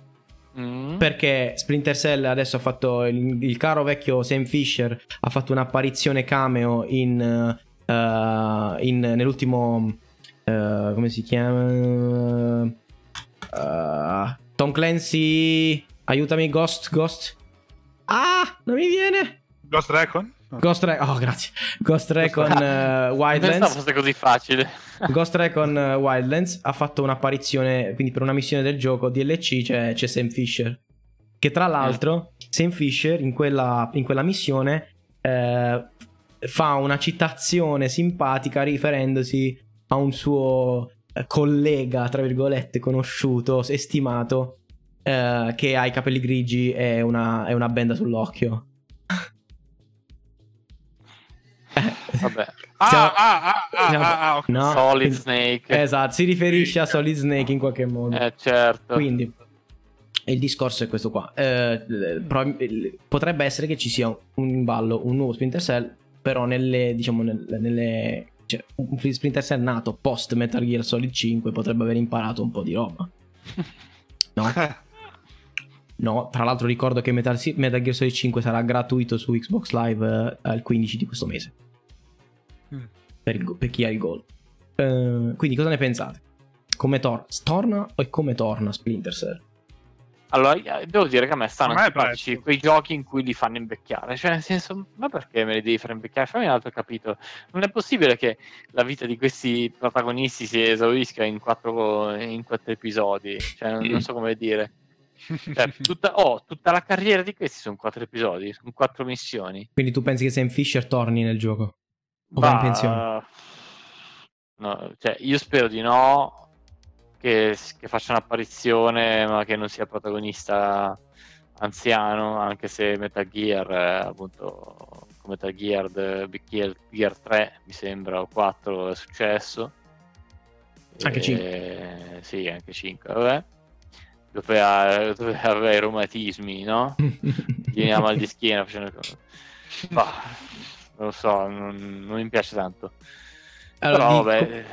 Mm. Perché Splinter Cell adesso ha fatto il, il caro vecchio Sam Fisher ha fatto un'apparizione cameo in, eh, in- nell'ultimo eh, come si chiama? Eh, Tom Clancy aiutami Ghost Ghost. Ah non mi viene. Ghost Recon? Ghost Recon oh grazie. Ghost Recon eh, Non pensavo Wildlands. fosse così facile. Ghost Recon eh, Wildlands ha fatto un'apparizione, quindi per una missione del gioco DLC c'è, c'è Sam Fisher. Che tra l'altro, Sam Fisher in quella, in quella missione eh, fa una citazione simpatica riferendosi a un suo eh, collega, tra virgolette, conosciuto e stimato, eh, che ha i capelli grigi e una, e una benda sull'occhio. Vabbè, Ah, Siamo- ah, ah, ah, siamo- ah, ah, ok. No, Solid Snake. Esatto, si riferisce a Solid Snake in qualche modo. Eh, certo. Quindi il discorso è questo qua. Eh, potrebbe essere che ci sia un in ballo un nuovo Splinter Cell, però nelle, diciamo, nel- nelle, cioè, un Splinter Cell nato post Metal Gear Solid 5 potrebbe aver imparato un po' di roba. No? No, tra l'altro ricordo che Metal, Metal Gear Solid 5 sarà gratuito su Xbox Live eh, il 15 di questo mese. Mm. Per, il- per chi ha il gol. Eh, quindi cosa ne pensate? Come tor- torna o come torna Splinter Cell? Allora, devo dire che a me stanno presto. quei giochi in cui li fanno invecchiare. Cioè, nel senso, ma perché me li devi fare invecchiare? Fammi un altro capitolo. Non è possibile che la vita di questi protagonisti si esaurisca in quattro, in quattro episodi. Cioè, non, non so come dire. Cioè, tutta, oh, tutta la carriera di questi sono quattro episodi, sono quattro missioni. Quindi tu pensi che Sam Fisher torni nel gioco? O va in pensione? No, cioè, io spero di no che, che faccia un'apparizione, ma che non sia protagonista anziano, anche se Metal Gear, eh, appunto, come Metal Gear, The Gear, Gear 3, mi sembra, o 4 è successo. Anche E- Sì, anche 5, vabbè. Dove, ha- dove aveva i reumatismi, no? Veniva mal di schiena facendo... Bah, non lo so, non, non mi piace tanto. Allora, Però, di- vabbè,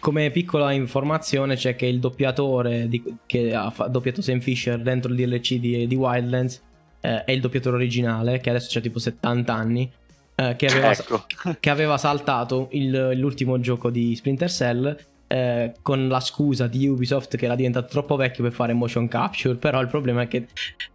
Come piccola informazione c'è che il doppiatore di- che ha doppiato Sam Fisher dentro il DLC di, di Wildlands eh, è il doppiatore originale, che adesso c'ha tipo 70 anni, eh, che, aveva, ecco. che aveva saltato il- l'ultimo gioco di Splinter Cell eh, con la scusa di Ubisoft che era diventato troppo vecchio per fare motion capture, però il problema è che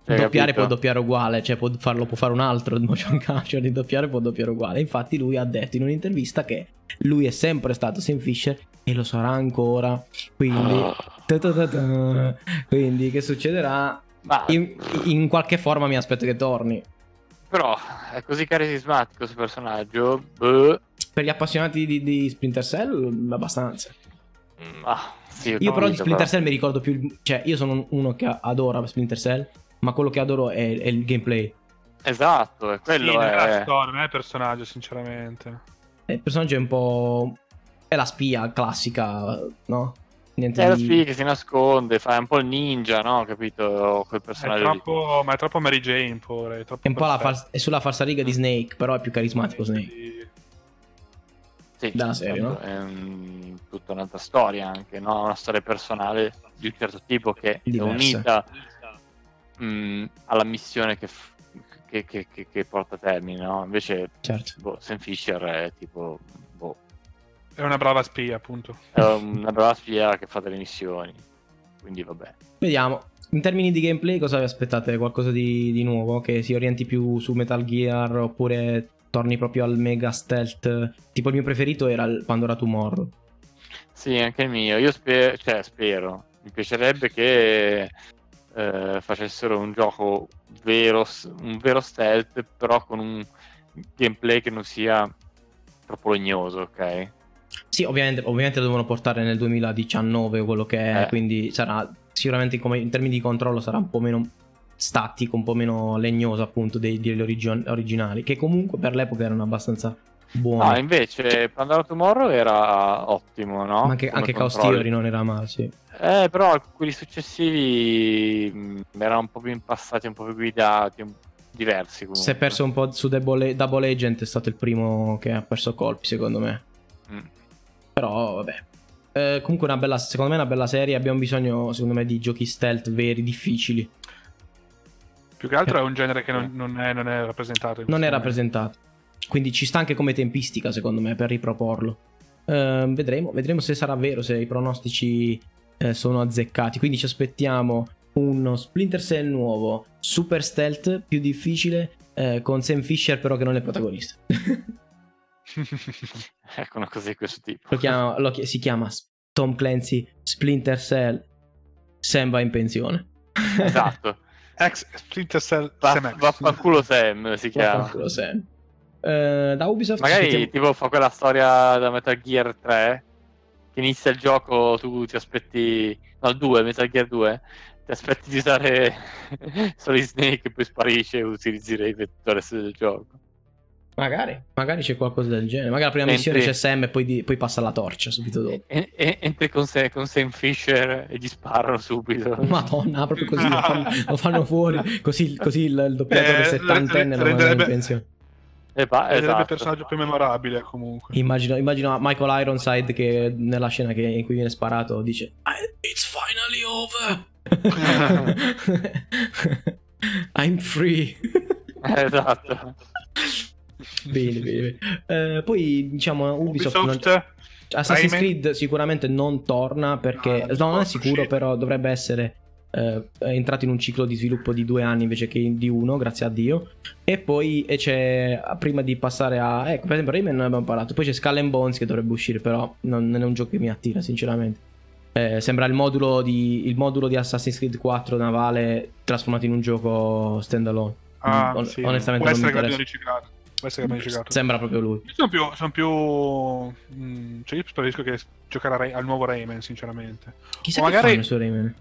Hai doppiare capito? può doppiare uguale, cioè può farlo può fare un altro motion capture, di doppiare può doppiare uguale. Infatti lui ha detto in un'intervista che lui è sempre stato Sam Fisher e lo sarà ancora. Quindi, ta ta ta ta. quindi che succederà? In, in qualche forma mi aspetto che torni. però è così carismatico questo personaggio. Boh. Per gli appassionati di, di Splinter Cell, abbastanza. Mm, ah, sì, Io però di Splinter Cell mi ricordo più. Cioè, io sono uno che adora Splinter Cell, ma quello che adoro è, è il gameplay. Esatto, è Sì, quello non è la è... storia, non è il personaggio, sinceramente. E Il personaggio è un po'. È la spia classica, no? Niente È la di- spia che si nasconde, fa un po' il ninja, no? Capito? Quel È personaggio lì. troppo, ma è troppo Mary Jane pure. È, troppo È un po' fals- è sulla falsariga di Snake, però è più carismatico Snake. Sì. Dalla serie, no? È un- tutta un'altra storia anche, no? Una storia personale di un certo tipo che Diversa. è unita mh, alla missione che, f- che- che- che- che porta a termine, no? Invece Certo. boh, Sam Fisher è tipo... Boh, È una brava spia, appunto. è una brava spia che fa delle missioni. Quindi vabbè. Vediamo. In termini di gameplay, cosa vi aspettate? Qualcosa di, di nuovo? Che si orienti più su Metal Gear oppure torni proprio al mega stealth? Tipo il mio preferito era il Pandora Tomorrow. Sì, anche il mio. Io spe- cioè, spero. Mi piacerebbe che eh, facessero un gioco vero, un vero stealth, però con un gameplay che non sia troppo legnoso, ok? Sì, ovviamente, ovviamente lo devono portare nel 2019 quello che è, Eh. quindi sarà sicuramente come- in termini di controllo sarà un po' meno statico, un po' meno legnoso appunto dei- degli origi- originali, che comunque per l'epoca erano abbastanza buoni. No, invece Pandora Tomorrow era ottimo, no? Ma anche, Come anche Chaos. Theory non era male, sì. Eh, però quelli successivi mh, erano un po' più impastati, un po' più guidati, un- diversi comunque. Si è perso un po' su Double, Double Agent, è stato il primo che ha perso colpi secondo me. Mm. Però vabbè. Eh, comunque una bella, secondo me è una bella serie, abbiamo bisogno secondo me di giochi stealth veri, difficili. Più che altro è un genere che non, non è, non è rappresentato. in Non è rappresentato. Quindi ci sta anche come tempistica secondo me per riproporlo. Ehm, vedremo, vedremo se sarà vero, se i pronostici eh, sono azzeccati. Quindi ci aspettiamo uno Splinter Cell nuovo, super stealth, più difficile, eh, con Sam Fisher però che non è protagonista. Ecco una cosa di questo tipo. Lo chiama- lo chi- si chiama Tom Clancy Splinter Cell. Sam va in pensione. Esatto. Ex Splinter Cell Va- Sam X. Vaffanculo Sam si chiama. Vaffanculo, Sam. Eh, da Ubisoft Magari aspettiamo- tipo fa quella storia da Metal Gear 3 che inizia il gioco, tu ti aspetti no, il 2, Metal Gear 2, ti aspetti di usare Solid Snake e poi sparisce e utilizzi Ray per tutto il resto del gioco. Magari, magari c'è qualcosa del genere. Magari la prima Entri- missione c'è Sam e poi, di- poi passa la torcia subito dopo. E, e- entri con, Sam- con Sam Fisher e gli sparano subito. Madonna, proprio così lo fanno, lo fanno fuori. Così, così il, il doppiatore Eh, settantenne lo manda in pensione. E va- Sarebbe esatto. il personaggio più memorabile comunque. Immagino, immagino Michael Ironside che nella scena che- in cui viene sparato dice "I- It's finally over. I'm free. esatto. Bene, bene. bene. Eh, poi diciamo Ubisoft, non- Ubisoft, Assassin's Rayman? Creed sicuramente non torna perché No, no, non è non sicuro uscito. però dovrebbe essere eh, entrato in un ciclo di sviluppo di due anni invece che di uno, grazie a Dio. E poi e c'è, prima di passare a... Ecco, per esempio Rayman non abbiamo parlato, poi c'è Skull and Bones che dovrebbe uscire, però non, non è un gioco che mi attira, sinceramente. Eh, sembra il modulo, di, il modulo di Assassin's Creed 4 navale trasformato in un gioco standalone. Ah, On- sì. onestamente Può non mi essere che l'abbiano riciclato. Essere che l'abbiano riciclato. Sembra proprio lui. Io sono più, sono più mm, cioè io preferisco che giocare Ray- al nuovo Rayman, sinceramente. Chissà O che magari- fanno su Rayman.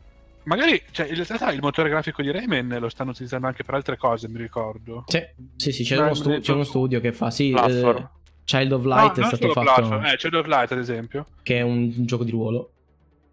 Magari, cioè, in realtà il motore grafico di Rayman lo stanno utilizzando anche per altre cose, mi ricordo. Sì, sì, sì, c'è, uno, stu- c'è uno studio che fa, sì, eh, Child of No, Light è non stato fatto, Platform, eh, Shadow of Light, ad esempio. che è un gioco di ruolo.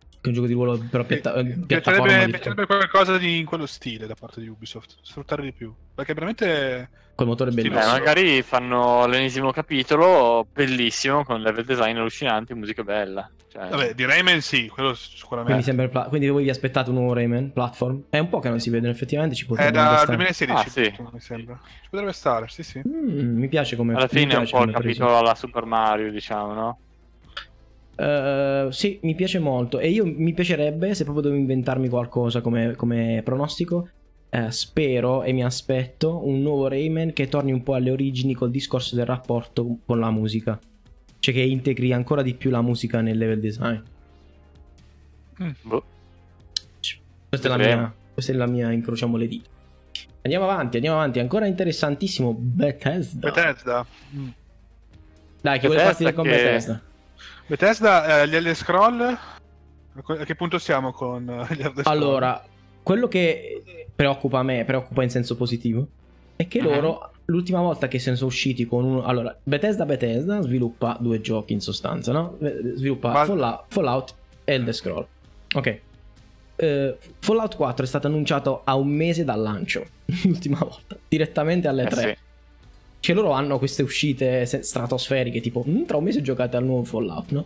Che è un gioco di ruolo però piatta- Eh, piattaforma piacerebbe, di- piacerebbe qualcosa di in quello stile da parte di Ubisoft, sfruttare di più. Perché veramente col motore Sì, Beh, bellissimo. magari fanno l'ennesimo capitolo bellissimo con level design allucinanti e musica bella. Cioè, Vabbè, di Rayman sì, quello sicuramente. Quindi, pla- quindi voi vi aspettate un nuovo Rayman platform? È un po' che non si vedono, effettivamente ci È potrebbe da stare. 2016, Ah, sì. mi sembra. Ci potrebbe stare, sì, sì. Mm, mi piace come alla fine è un po' il capitolo alla Super Mario, diciamo, no? Eh, sì, mi piace molto. E io mi piacerebbe, se proprio devo inventarmi qualcosa come, come pronostico, eh, spero e mi aspetto un nuovo Rayman che torni un po' alle origini col discorso del rapporto con la musica. Cioè che integri ancora di più la musica nel level design. Boh. Questa è la mia, questa è la mia, incrociamo le dita. Andiamo avanti, andiamo avanti. Ancora interessantissimo Bethesda. Bethesda. Mm. Dai, chi vuole partire con che- Bethesda? Bethesda, eh, gli Elder Scroll. A che punto siamo con eh, gli Elder Scroll? Allora, quello che preoccupa me, preoccupa in senso positivo, è che Mhm. loro l'ultima volta che sono usciti con uno... Allora, Bethesda Bethesda sviluppa due giochi in sostanza, no? Eh, Sviluppa Ma- Fallout, Fallout e Elder Scroll. Ok. Eh, Fallout 4 è stato annunciato a un mese dal lancio, l'ultima volta, direttamente alle Eh 3. sì. Cioè loro hanno queste uscite stratosferiche, tipo "Mm, tra un mese giocate al nuovo Fallout, no?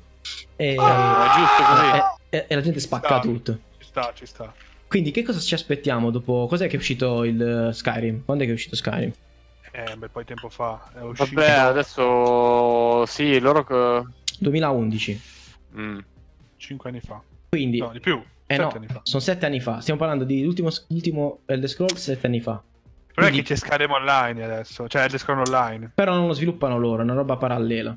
E, Ah, è giusto così. e- e- e la gente spacca sta. tutto. Ci sta, ci sta. Quindi che cosa ci aspettiamo dopo? Cos'è che è uscito il eh, Skyrim? Quando è che è uscito Skyrim? Eh, un bel po' di tempo fa. È uscito Vabbè, adesso sì, loro che... 2011. Mm. 5 anni fa. Quindi, No, di più. eh 7 no, anni fa. sono 7 anni fa. Stiamo parlando di l'ultimo, l'ultimo Elder Scrolls 7 anni fa. Il problema è Quindi- che c'è Skyrim Online adesso. Cioè, Elder Scroll Online. Però non lo sviluppano loro, è una roba parallela.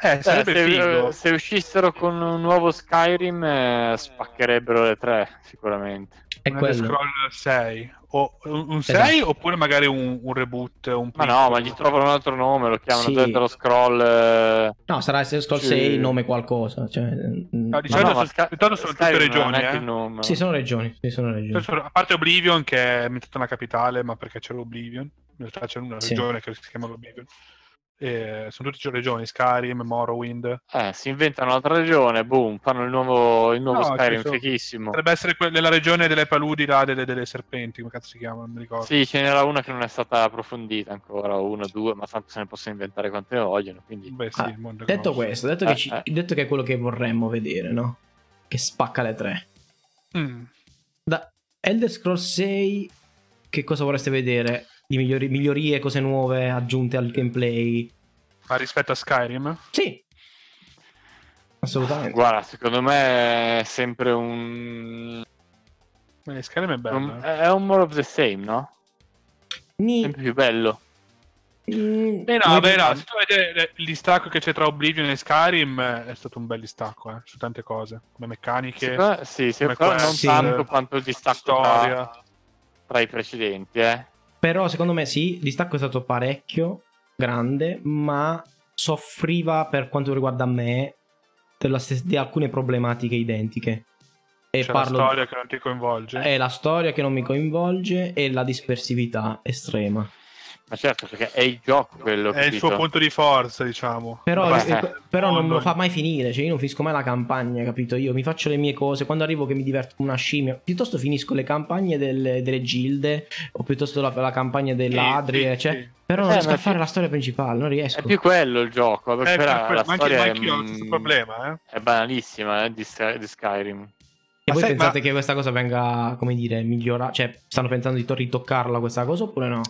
Eh, Eh, se, figo. eh, se uscissero con un nuovo Skyrim eh, spaccherebbero le tre sicuramente. È un. Scroll 6. O un, un Esatto. 6 oppure magari un, un reboot. Un Ma no, ma gli trovano un altro nome, lo chiamano Sì. Elder Scroll. eh, No, sarà Elder Scrolls Sì. 6, nome qualcosa. Cioè, mm, No, ma diciamo- no. sono- Sky- sono tutte regioni, eh. nome. Sì, sono regioni. Sì, sono regioni. Adesso, A parte Oblivion, che è ambientato nella capitale, ma perché c'è l'Oblivion. In realtà c'è una Sì. regione che si chiama l'Oblivion. E sono tutte regioni, Skyrim, Morrowind. Eh, si inventano un'altra regione, boom, fanno il nuovo, il nuovo No, Skyrim, sono- fighissimo. Potrebbe essere que- regione delle paludi, là, delle, delle serpenti, come cazzo si chiama, non mi ricordo. Sì, ce n'era una che non è stata approfondita ancora, o una o due, ma tanto se ne possono inventare quante vogliono, quindi... Beh, sì, Ah, il mondo è Detto questo, detto che, Eh, ci- eh. detto che è quello che vorremmo vedere, no? Che spacca le tre. Mm. Da Elder Scrolls 6, che cosa vorreste vedere? Di migliori- migliorie, cose nuove aggiunte al gameplay? Ma rispetto a Skyrim? Sì, assolutamente. Guarda, secondo me è sempre un... Eh, Skyrim è bello. un- eh. È un more of the same, no? Ni- Sempre più bello. Mm, Eh no, beh, no, se tu vedi il distacco che c'è tra Oblivion e Skyrim eh, è stato un bel distacco, eh, su tante cose, come meccaniche, Secondo me- sì, sì, come però non quest, sì. tanto quanto il distacco storia. tra, tra i precedenti, eh. Però secondo me sì, il distacco è stato parecchio grande, ma soffriva per quanto riguarda me della stes- di alcune problematiche identiche. E C'è parlo la storia che non ti coinvolge. è la storia che non mi coinvolge e la dispersività estrema. Ma certo, perché è il gioco quello è il capito? suo punto di forza, diciamo. Però, Beh, eh, però non me lo fa mai finire, cioè io non finisco mai la campagna, capito? Io mi faccio le mie cose, quando arrivo che mi diverto come una scimmia, piuttosto finisco le campagne delle, delle gilde o piuttosto la, la campagna dell'Adri, Sì, eh, cioè, sì. però non Eh, riesco a fare la storia principale, non riesco. È più quello il gioco, Eh, perché per- la, la ma anche, storia ma è, stesso mm, problema, eh. è banalissima eh, di, Sky- di Skyrim. E Ma voi sai- pensate ma- che questa cosa venga, come dire, migliorata? Cioè, stanno pensando di to- ritoccarla questa cosa oppure no?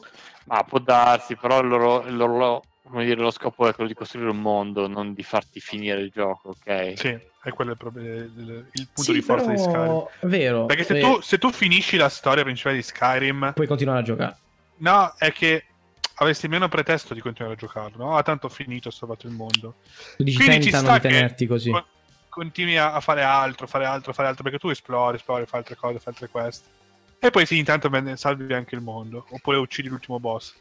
Ma può darsi, però il loro, il loro come dire, lo scopo è quello di costruire un mondo, non di farti finire il gioco, ok? Sì, è quello il, il- il punto Sì, di forza di Skyrim. però... Vero. Perché se vero. tu, se tu finisci la storia principale di Skyrim, Puoi continuare a giocare. no, è che avresti meno pretesto di continuare a giocarlo, no? Ah, tanto ho finito, ho salvato il mondo. Tu dici Quindi di che tenerti così. con- continui a, a fare altro, fare altro, fare altro, perché tu esplori, esplori, fai altre cose, fai altre quest. E poi sì, intanto salvi anche il mondo. Oppure uccidi l'ultimo boss.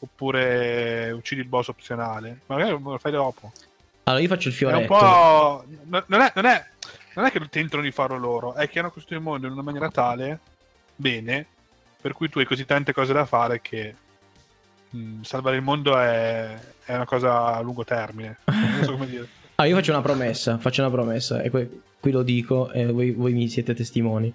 Oppure uccidi il boss opzionale. Magari lo fai dopo. Allora io faccio il È un fioretto. po'. no- Non è, non, è, non è che tentano di farlo loro, è che hanno costruito il mondo in una maniera tale, bene, per cui tu hai così tante cose da fare che mh, salvare il mondo è, è una cosa a lungo termine. Non so come dire. Ah, io faccio una promessa, faccio una promessa, e que- qui lo dico e voi, voi mi siete testimoni.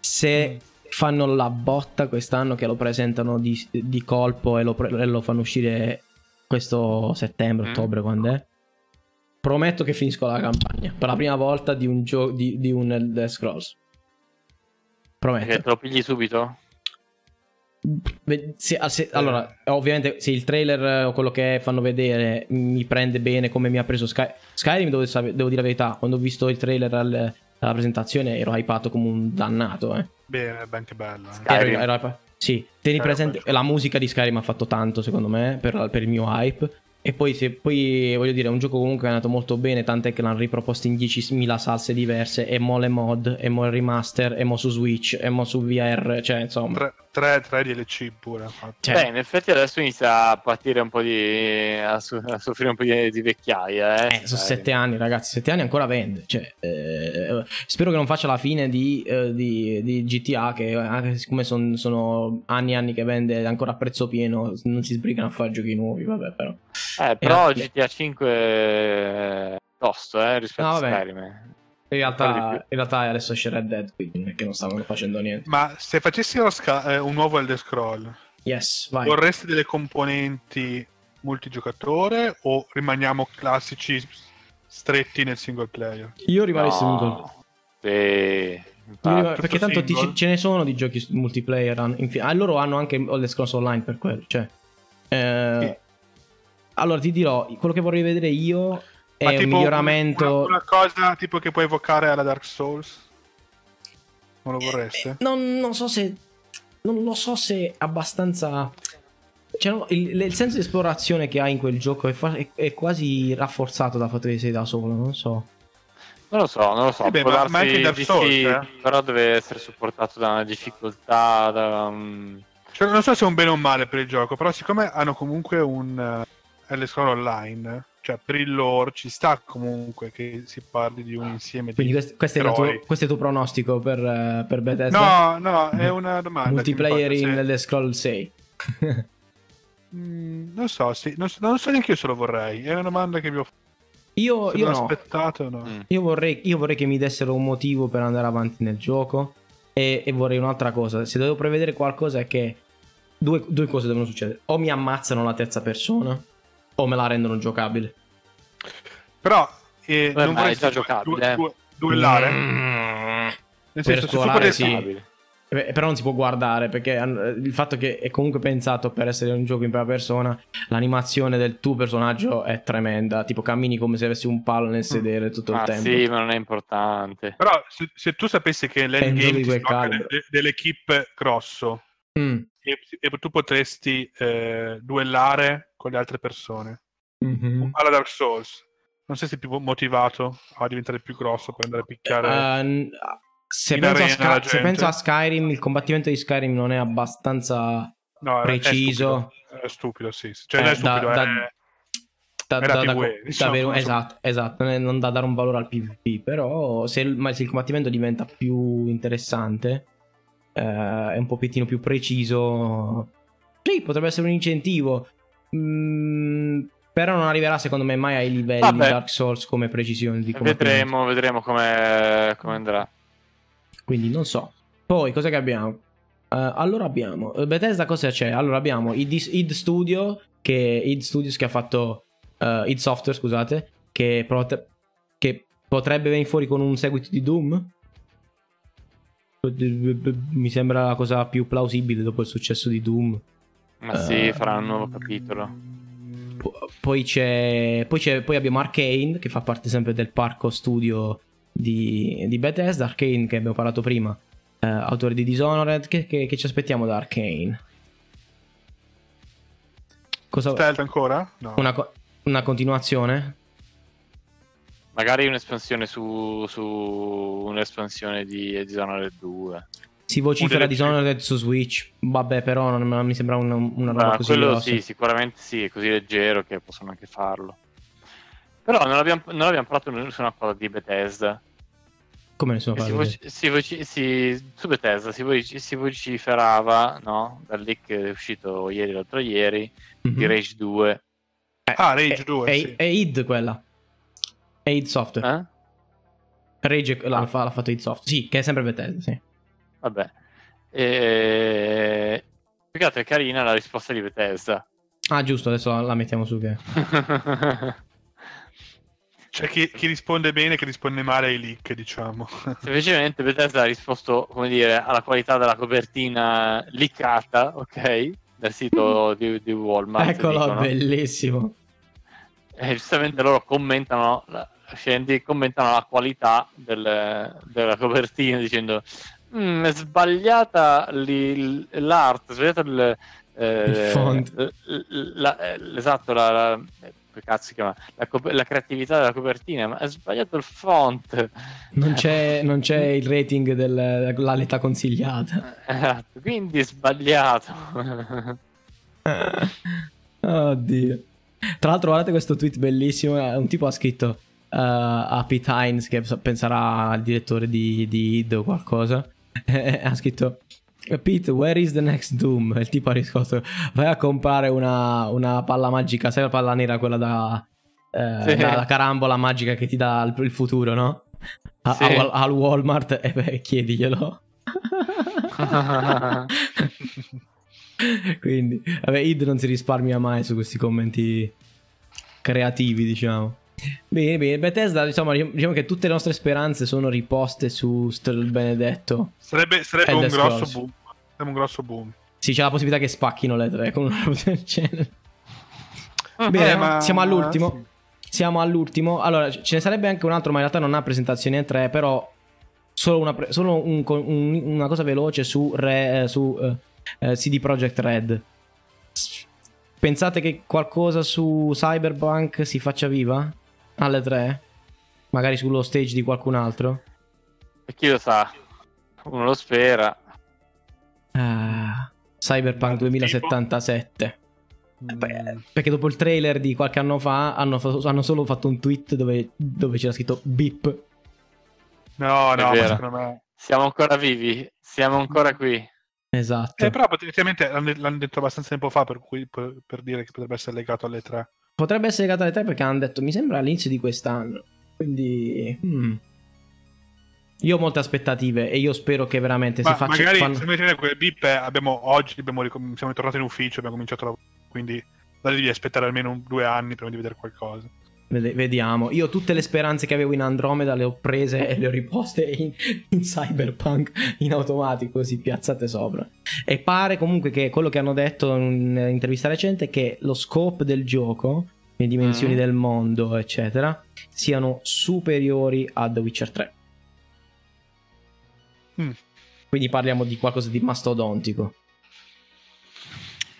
Se fanno la botta quest'anno che lo presentano di, di colpo e lo, e lo fanno uscire questo settembre, Mm. ottobre, quando è? Prometto che finisco la campagna per la prima volta di un gioco di, di un Elder Scrolls. Prometto. Perché te lo pigli subito? Se- se- allora, ovviamente, se il trailer o quello che fanno vedere mi prende bene come mi ha preso Sky- Skyrim, devo, devo dire la verità. Quando ho visto il trailer al- alla presentazione ero hypato come un dannato. Eh. Bene, è anche bello. eh. Skyrim. Ero- ero sì, tieni Eh, presente. La musica di Skyrim ha fatto tanto, secondo me, per, per il mio hype. E poi, se, poi, voglio dire, è un gioco comunque che è andato molto bene, tant'è che l'hanno riproposto in 10.000 salse diverse, e mo le mod, e mo il remaster, e mo su Switch, e mo su VR, cioè insomma... Tre, tre, tre DLC pure. Cioè, Beh, in effetti adesso inizia a patire un po' di. a, su- a soffrire un po' di, di vecchiaia. Eh, Eh, sono Dai. sette anni, ragazzi. Sette anni ancora vende. Cioè, eh, spero che non faccia la fine di, eh, di- di GTA. Che anche siccome son- sono anni e anni che vende ancora a prezzo pieno, non si sbrigano a fare giochi nuovi. Vabbè, però. Eh, però Eh, GTA 5 è tosto eh, rispetto No, a. Skyrim. In realtà, in realtà adesso Red Dead. Quindi non è che non stavano facendo niente. Ma se facessi Sky- eh, un nuovo Elder Scroll, Yes, vai. vorresti delle componenti multigiocatore o rimaniamo classici stretti nel single player? Io rimarrei No. single. Sì, rimarrei- perché tanto ti- ce ne sono di giochi multiplayer. infi- ah, loro hanno anche Elder Scrolls Online per quello. Cioè, eh, Sì. Allora ti dirò, quello che vorrei vedere io è Ma un tipo miglioramento. Una, una cosa tipo che puoi evocare alla Dark Souls? Non lo vorreste? Eh, Non, non so se. Non lo so se abbastanza. Cioè, no, il, il senso di esplorazione che hai in quel gioco è, fa- è- è quasi rafforzato dal fatto che sei da solo. Non so. Non lo so, non lo so. Eh beh, ma- ma anche Dark Souls, sì, eh. però deve essere supportato da una difficoltà, da un... Cioè, non so se è un bene o un male per il gioco, però siccome hanno comunque un uh, Elder Online, cioè per il lore ci sta comunque che si parli di un insieme Quindi di questo, questo è il tuo, questo è il tuo pronostico per, eh, per Bethesda? No, no, è una domanda. mi Multiplayer in se- Elder Scroll 6. Mm, non so, sì, non, so- non so neanche io se lo vorrei. È una domanda che vi ho io, se io l'ho no. aspettato. No. Mm. Io vorrei, io vorrei che mi dessero un motivo per andare avanti nel gioco. E, e vorrei un'altra cosa. Se devo prevedere qualcosa è che due, due cose devono succedere. O mi ammazzano la terza persona, o me la rendono giocabile. Però eh, Beh, non vorresti già giocabile, du- du- duellare. Mm. Nel Per senso, potessi... sì. Eh, Però non si può guardare perché hanno- il fatto che è comunque pensato per essere un gioco in prima persona, l'animazione del tuo personaggio è tremenda. Tipo cammini come se avessi un palo nel sedere tutto il Ma tempo. sì, ma non è importante. Però se, se tu sapessi che l'endgame quel sblocca calibro. de- dell'equipe grosso Mm. e, e tu potresti eh, duellare con le altre persone Mhm. alla Dark Souls non sei più motivato a diventare più grosso per andare a picchiare Eh, n- se, penso a Sky- se penso a Skyrim, il combattimento di Skyrim non è abbastanza no, è- preciso. è stupido, è stupido sì cioè Eh, non è da- stupido da- è... da, la da- da- PvE, da diciamo, esatto, esatto, non, da dare un valore al PvP, però se se il combattimento diventa più interessante, eh, è un pochettino più preciso, sì, potrebbe essere un incentivo. Mm, però non arriverà secondo me mai ai livelli Vabbè. di Dark Souls come precisione di combattimento. Vedremo, vedremo come, come andrà. Quindi non so. Poi cosa che abbiamo? Eh, allora abbiamo eh, Bethesda cosa c'è? Allora abbiamo id, id Studio che id Studios che ha fatto eh, id Software, scusate, che, prote- che potrebbe venire fuori con un seguito di Doom. Mi sembra la cosa più plausibile dopo il successo di Doom. Ma sì, Eh, farà un nuovo capitolo. po- poi, c'è, poi, c'è, poi abbiamo Arkane, che fa parte sempre del parco studio di, di Bethesda. Arkane, che abbiamo parlato prima, eh, autore di Dishonored. Che, che, che ci aspettiamo da Arkane? Cosa... Stealth ancora? No. Una, una continuazione? Magari un'espansione su, su un'espansione di Dishonored 2. Si vocifera Dishonored su Switch. Vabbè, però non, non mi sembra una, una roba Beh, così quello grossa. sì, sicuramente sì, è così leggero che possono anche farlo. Però non abbiamo, non abbiamo parlato nessuna cosa di Bethesda. Come nessuno parla? Si, voci- si, voci- si, su Bethesda si, voci- si vociferava, no? Dal leak è uscito ieri, l'altro ieri, mm-hmm. di Rage 2. Eh, ah, Rage 2, è, sì. È id quella. È id Software. Eh? Rage l'ha, ah. l'ha fatto id Software. Sì, che è sempre Bethesda, sì. Vabbè. E... Più che altro è carina la risposta di Bethesda. Ah, giusto, adesso la mettiamo su che... C'è chi, chi, risponde bene e chi risponde male ai leak, diciamo. Semplicemente Bethesda ha risposto, come dire, alla qualità della copertina leakata, ok? Del sito di, di Walmart. Eccolo, dicono. bellissimo. E giustamente loro commentano, scendi, commentano la qualità del, della copertina dicendo mm, è sbagliata li, l'art, è sbagliato il, eh, il font. La, la, esatto, la, la chiama? La, la, creatività della copertina, ma è sbagliato il font. Non c'è, non c'è il rating dell'età consigliata. Esatto, quindi è sbagliato. Oddio. Tra l'altro, guardate questo tweet bellissimo. Un tipo ha scritto uh, a Pete Hines, che penserà al direttore di, di id o qualcosa. ha scritto Pete, where is the next Doom? Il tipo ha risposto: Vai a comprare una, una palla magica, sai la palla nera, quella da, eh, sì. da, da carambola magica che ti dà il, il futuro, no? A, sì. a, al Walmart e beh, chiediglielo. Quindi, vabbè, id non si risparmia mai su questi commenti creativi, diciamo. Bene, bene. Bethesda, diciamo, diciamo che tutte le nostre speranze sono riposte su Stel Benedetto. Sarebbe, sarebbe un grosso boom. Sarebbe un grosso boom. Sì, c'è la possibilità che spacchino le tre con una roba del genere. Ah, bene, eh, ma... siamo all'ultimo. Sì. Siamo all'ultimo. Allora, ce ne sarebbe anche un altro, ma in realtà non ha presentazioni a tre, però solo una, pre- solo un, un, una cosa veloce su, re, eh, su uh, uh, CD Projekt Red. Pensate che qualcosa su Cyberpunk si faccia viva? Alle 3? Magari sullo stage di qualcun altro? E chi lo sa? Uno lo spera. Ah, Cyberpunk 2077. Beh, perché dopo il trailer di qualche anno fa hanno, hanno solo fatto un tweet dove, dove c'era scritto beep. No, no, me... Siamo ancora vivi, siamo ancora qui. Esatto. Eh, però potenzialmente l'hanno detto abbastanza tempo fa per, cui, per, per dire che potrebbe essere legato alle 3. Potrebbe essere legato alle 3 perché hanno detto, mi sembra all'inizio di quest'anno. Quindi... Hmm. Io ho molte aspettative e io spero che veramente Ma si faccia... Magari, fanno... se mettete quel bip, abbiamo, oggi abbiamo, siamo tornati in ufficio, abbiamo cominciato a lavorare, quindi devi aspettare almeno due anni prima di vedere qualcosa. Vediamo. Io tutte le speranze che avevo in Andromeda le ho prese e le ho riposte in, in, Cyberpunk in automatico, così piazzate sopra. E pare comunque che quello che hanno detto in un'intervista recente è che lo scope del gioco, le dimensioni mm. del mondo, eccetera, siano superiori a The Witcher 3. Mm. Quindi parliamo di qualcosa di mastodontico.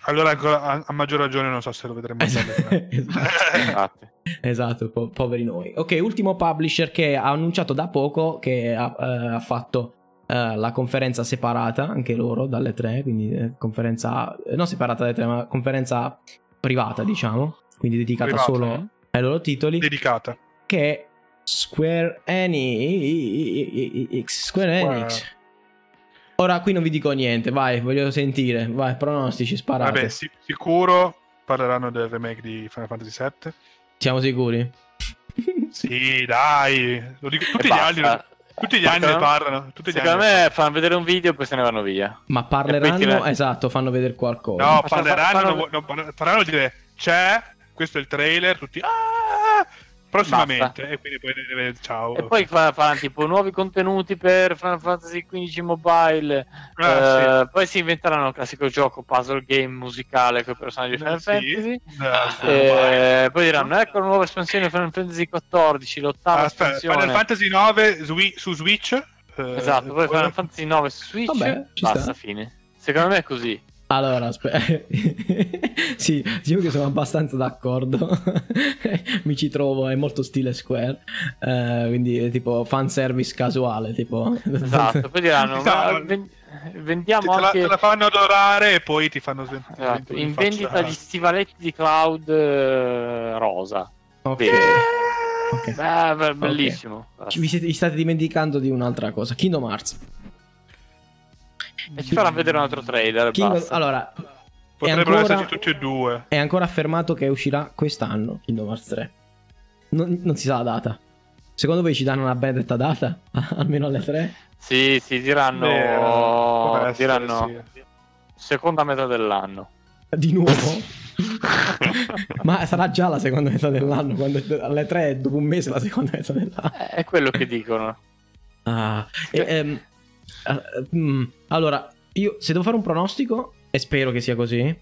Allora a, a, maggior ragione non so se lo vedremo. esatto, esatto po- poveri noi. Ok, ultimo publisher che ha annunciato da poco che ha, uh, ha fatto uh, la conferenza separata, anche loro, dalle tre, quindi eh, conferenza, non separata dalle tre, ma conferenza privata, diciamo, quindi dedicata privata, solo eh? ai loro titoli. Dedicata. Che è Square Enix. Square Enix. Ora qui non vi dico niente, vai, voglio sentire, vai, pronostici, sparate. Vabbè, sic- sicuro parleranno del remake di Final Fantasy VII. Siamo sicuri? sì, dai, lo dico, tutti, gli anni, tutti gli anni ne parlano. Tutti gli Secondo anni me fanno vedere un video e poi se ne vanno via. Ma parleranno, esatto, fanno vedere qualcosa. No, parleranno, fanno... non, non, parleranno di dire c'è, questo è il trailer, tutti... Ah! Prossimamente e quindi poi deve- ciao. E poi fa- faranno tipo nuovi contenuti per Final Fantasy XV Mobile. Ah, eh, Poi si inventeranno il classico gioco puzzle game musicale con i personaggi di Final Eh, sì. Fantasy. sì. Ah, sì. Eh, poi diranno ecco la nuova espansione Final Fantasy XIV, l'ottava Aspetta, espansione. Final Fantasy 9 Swi- su Switch. eh, Esatto, poi poi- Final Fantasy 9 su Switch. Vabbè, basta, sta. fine. Secondo me è così. Allora, aspetta. sì, diciamo che sono abbastanza d'accordo. Mi ci trovo, è molto stile Square. Eh, quindi è tipo fanservice casuale, tipo. Esatto, poi diranno ma ven- Te vendiamo la, anche te la fanno adorare e poi ti fanno sventare. esatto, in vendita gli stivaletti di Cloud eh, rosa. Ok. Vedi? ok. Beh, beh, bellissimo. Ci- Vi, siete- vi state dimenticando di un'altra cosa. Kingdom Hearts. E ci faranno vedere un altro trailer. Basta. allora, Potrebbero ancora- esserci tutti e due. è ancora affermato che uscirà quest'anno Kingdom Hearts 3. Non, non si sa la data. Secondo voi ci danno una benedetta data? Almeno alle 3? Sì, sì, diranno, Beh, può essere, diranno sì. seconda metà dell'anno. Di nuovo? Ma sarà già la seconda metà dell'anno. Quando alle 3 è dopo un mese la seconda metà dell'anno. Eh, È quello che dicono. Ah, e, ehm, eh, mm, allora, io se devo fare un pronostico, e spero che sia così.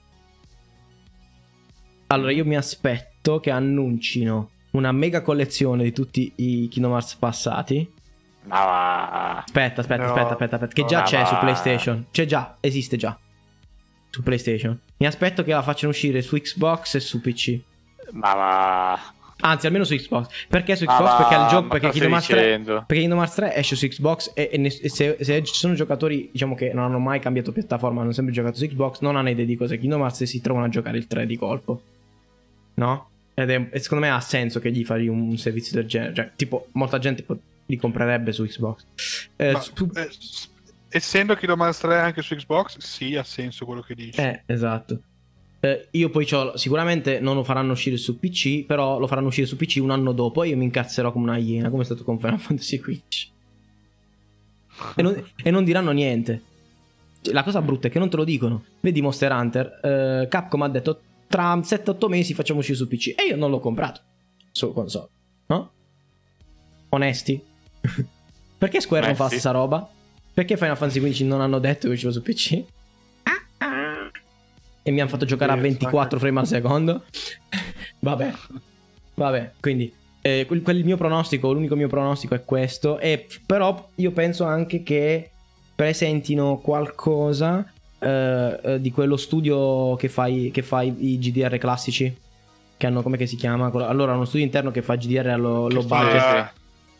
Allora, io mi aspetto che annuncino una mega collezione di tutti i Kingdom Hearts passati. Ma. Aspetta, aspetta, No. aspetta, aspetta, aspetta, che già Ma c'è su. PlayStation. C'è già, esiste già. Su PlayStation. Mi aspetto che la facciano uscire su Xbox e su PC. Ma va. Anzi, almeno su Xbox. Perché su Ma Xbox? va, perché il gioco. Perché Kingdom Hearts 3. dicendo? Perché Kingdom Hearts 3 esce su Xbox e, e ne- e se, se ci sono giocatori diciamo che non hanno mai cambiato piattaforma, hanno sempre giocato su Xbox, non hanno idea di cosa è Kingdom Hearts e si trovano a giocare il 3 di colpo. No? Ed è, e secondo me ha senso che gli fai un servizio del genere. Cioè, tipo, molta gente li comprerebbe su Xbox. Eh, Ma, su- eh, essendo Kingdom Hearts 3 anche su Xbox, sì, ha senso quello che dici. eh, esatto. Eh, io poi c'ho, sicuramente non lo faranno uscire su PC, però lo faranno uscire su PC un anno dopo e io mi incazzerò come una iena, come è stato con Final Fantasy XV. E non, e non diranno niente. La cosa brutta è che non te lo dicono. Vedi Monster Hunter, eh, Capcom ha detto tra 7-8 mesi facciamo uscire su PC e io non l'ho comprato su console. No? Onesti? Perché Square non fa la Onesti. stessa roba? Perché Final Fantasy XV non hanno detto che usciva su PC? E mi hanno fatto giocare a Sì, 24 frame al secondo? Vabbè. Vabbè, quindi eh, quel, quel mio pronostico, l'unico mio pronostico è questo. E però io penso anche che presentino qualcosa eh, eh, di quello studio che fa, i, che fa i, i GDR classici. Che hanno, come che si chiama? Allora, uno studio interno che fa GDR allo low fa- budget.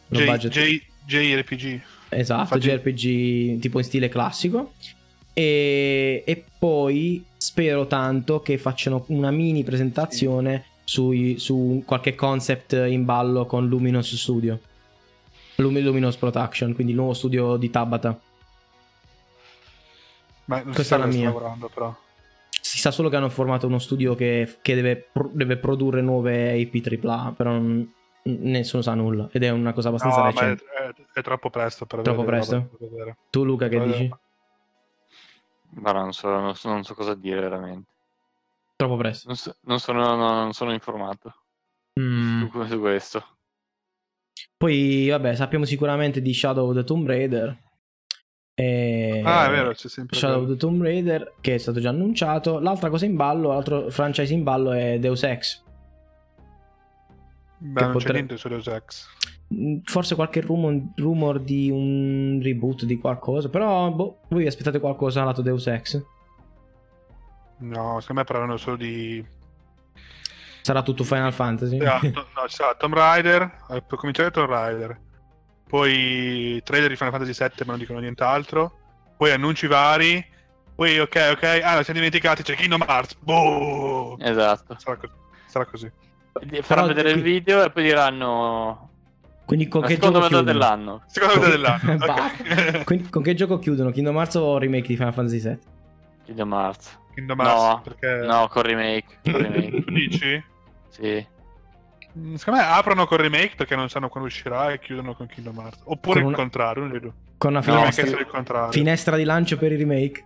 J- Low budget. J- JRPG. Esatto, Infatti- JRPG tipo in stile classico. E, e poi spero tanto che facciano una mini presentazione sui- su qualche concept in ballo con Luminous Studio. Lumi- Luminous Production, quindi il nuovo studio di Tabata. Ma non Questa è la mia. lavorando, però. Si sa solo che hanno formato uno studio che, che deve, pro- deve produrre nuove IP AAA, però non- nessuno sa nulla. Ed è una cosa abbastanza No, ma è, recente. è- è troppo presto per Troppo vedere presto? vedere. Tu, Luca, che Eh, dici? Ma non so, non so, non so cosa dire veramente. Troppo presto. Non, so- non sono, non sono informato Mm. su, su questo. Poi, vabbè, sappiamo sicuramente di Shadow of the Tomb Raider. E... Ah, è vero, c'è sempre Shadow of the Tomb Raider, che è stato già annunciato. L'altra cosa in ballo, l'altro franchise in ballo è Deus Ex. Beh, non potre- c'è niente su Deus Ex. Mm, Forse qualche rumor, rumor di un reboot di qualcosa. Però, boh, voi aspettate qualcosa lato Deus Ex? No, secondo me parlano solo di... Sarà tutto Final Fantasy? Ah, to- no, ci sarà Tomb Raider, eh, per cominciare Tomb Raider. Poi trailer di Final Fantasy VII, ma non dicono nient'altro. Poi annunci vari. Poi, ok, ok. Ah, lo siamo dimenticati, c'è Kingdom Hearts. Boh! Esatto. Sarà così. Sarà così. Faranno vedere il video e poi diranno Quindi con la che seconda gioco metà dell'anno. Seconda metà dell'anno. Basta. ok. Quindi con che gioco chiudono? Kingdom Hearts o remake di Final Fantasy VII? Kingdom Hearts. Kingdom Hearts, No, perché... no, con remake. Con remake. Tu dici? sì. Mm, Secondo me aprono col remake perché non sanno quando uscirà e chiudono con Kingdom Hearts. Oppure Con il una- contrario, uno dei due. Con una finestra, essere il contrario. finestra di lancio per i remake?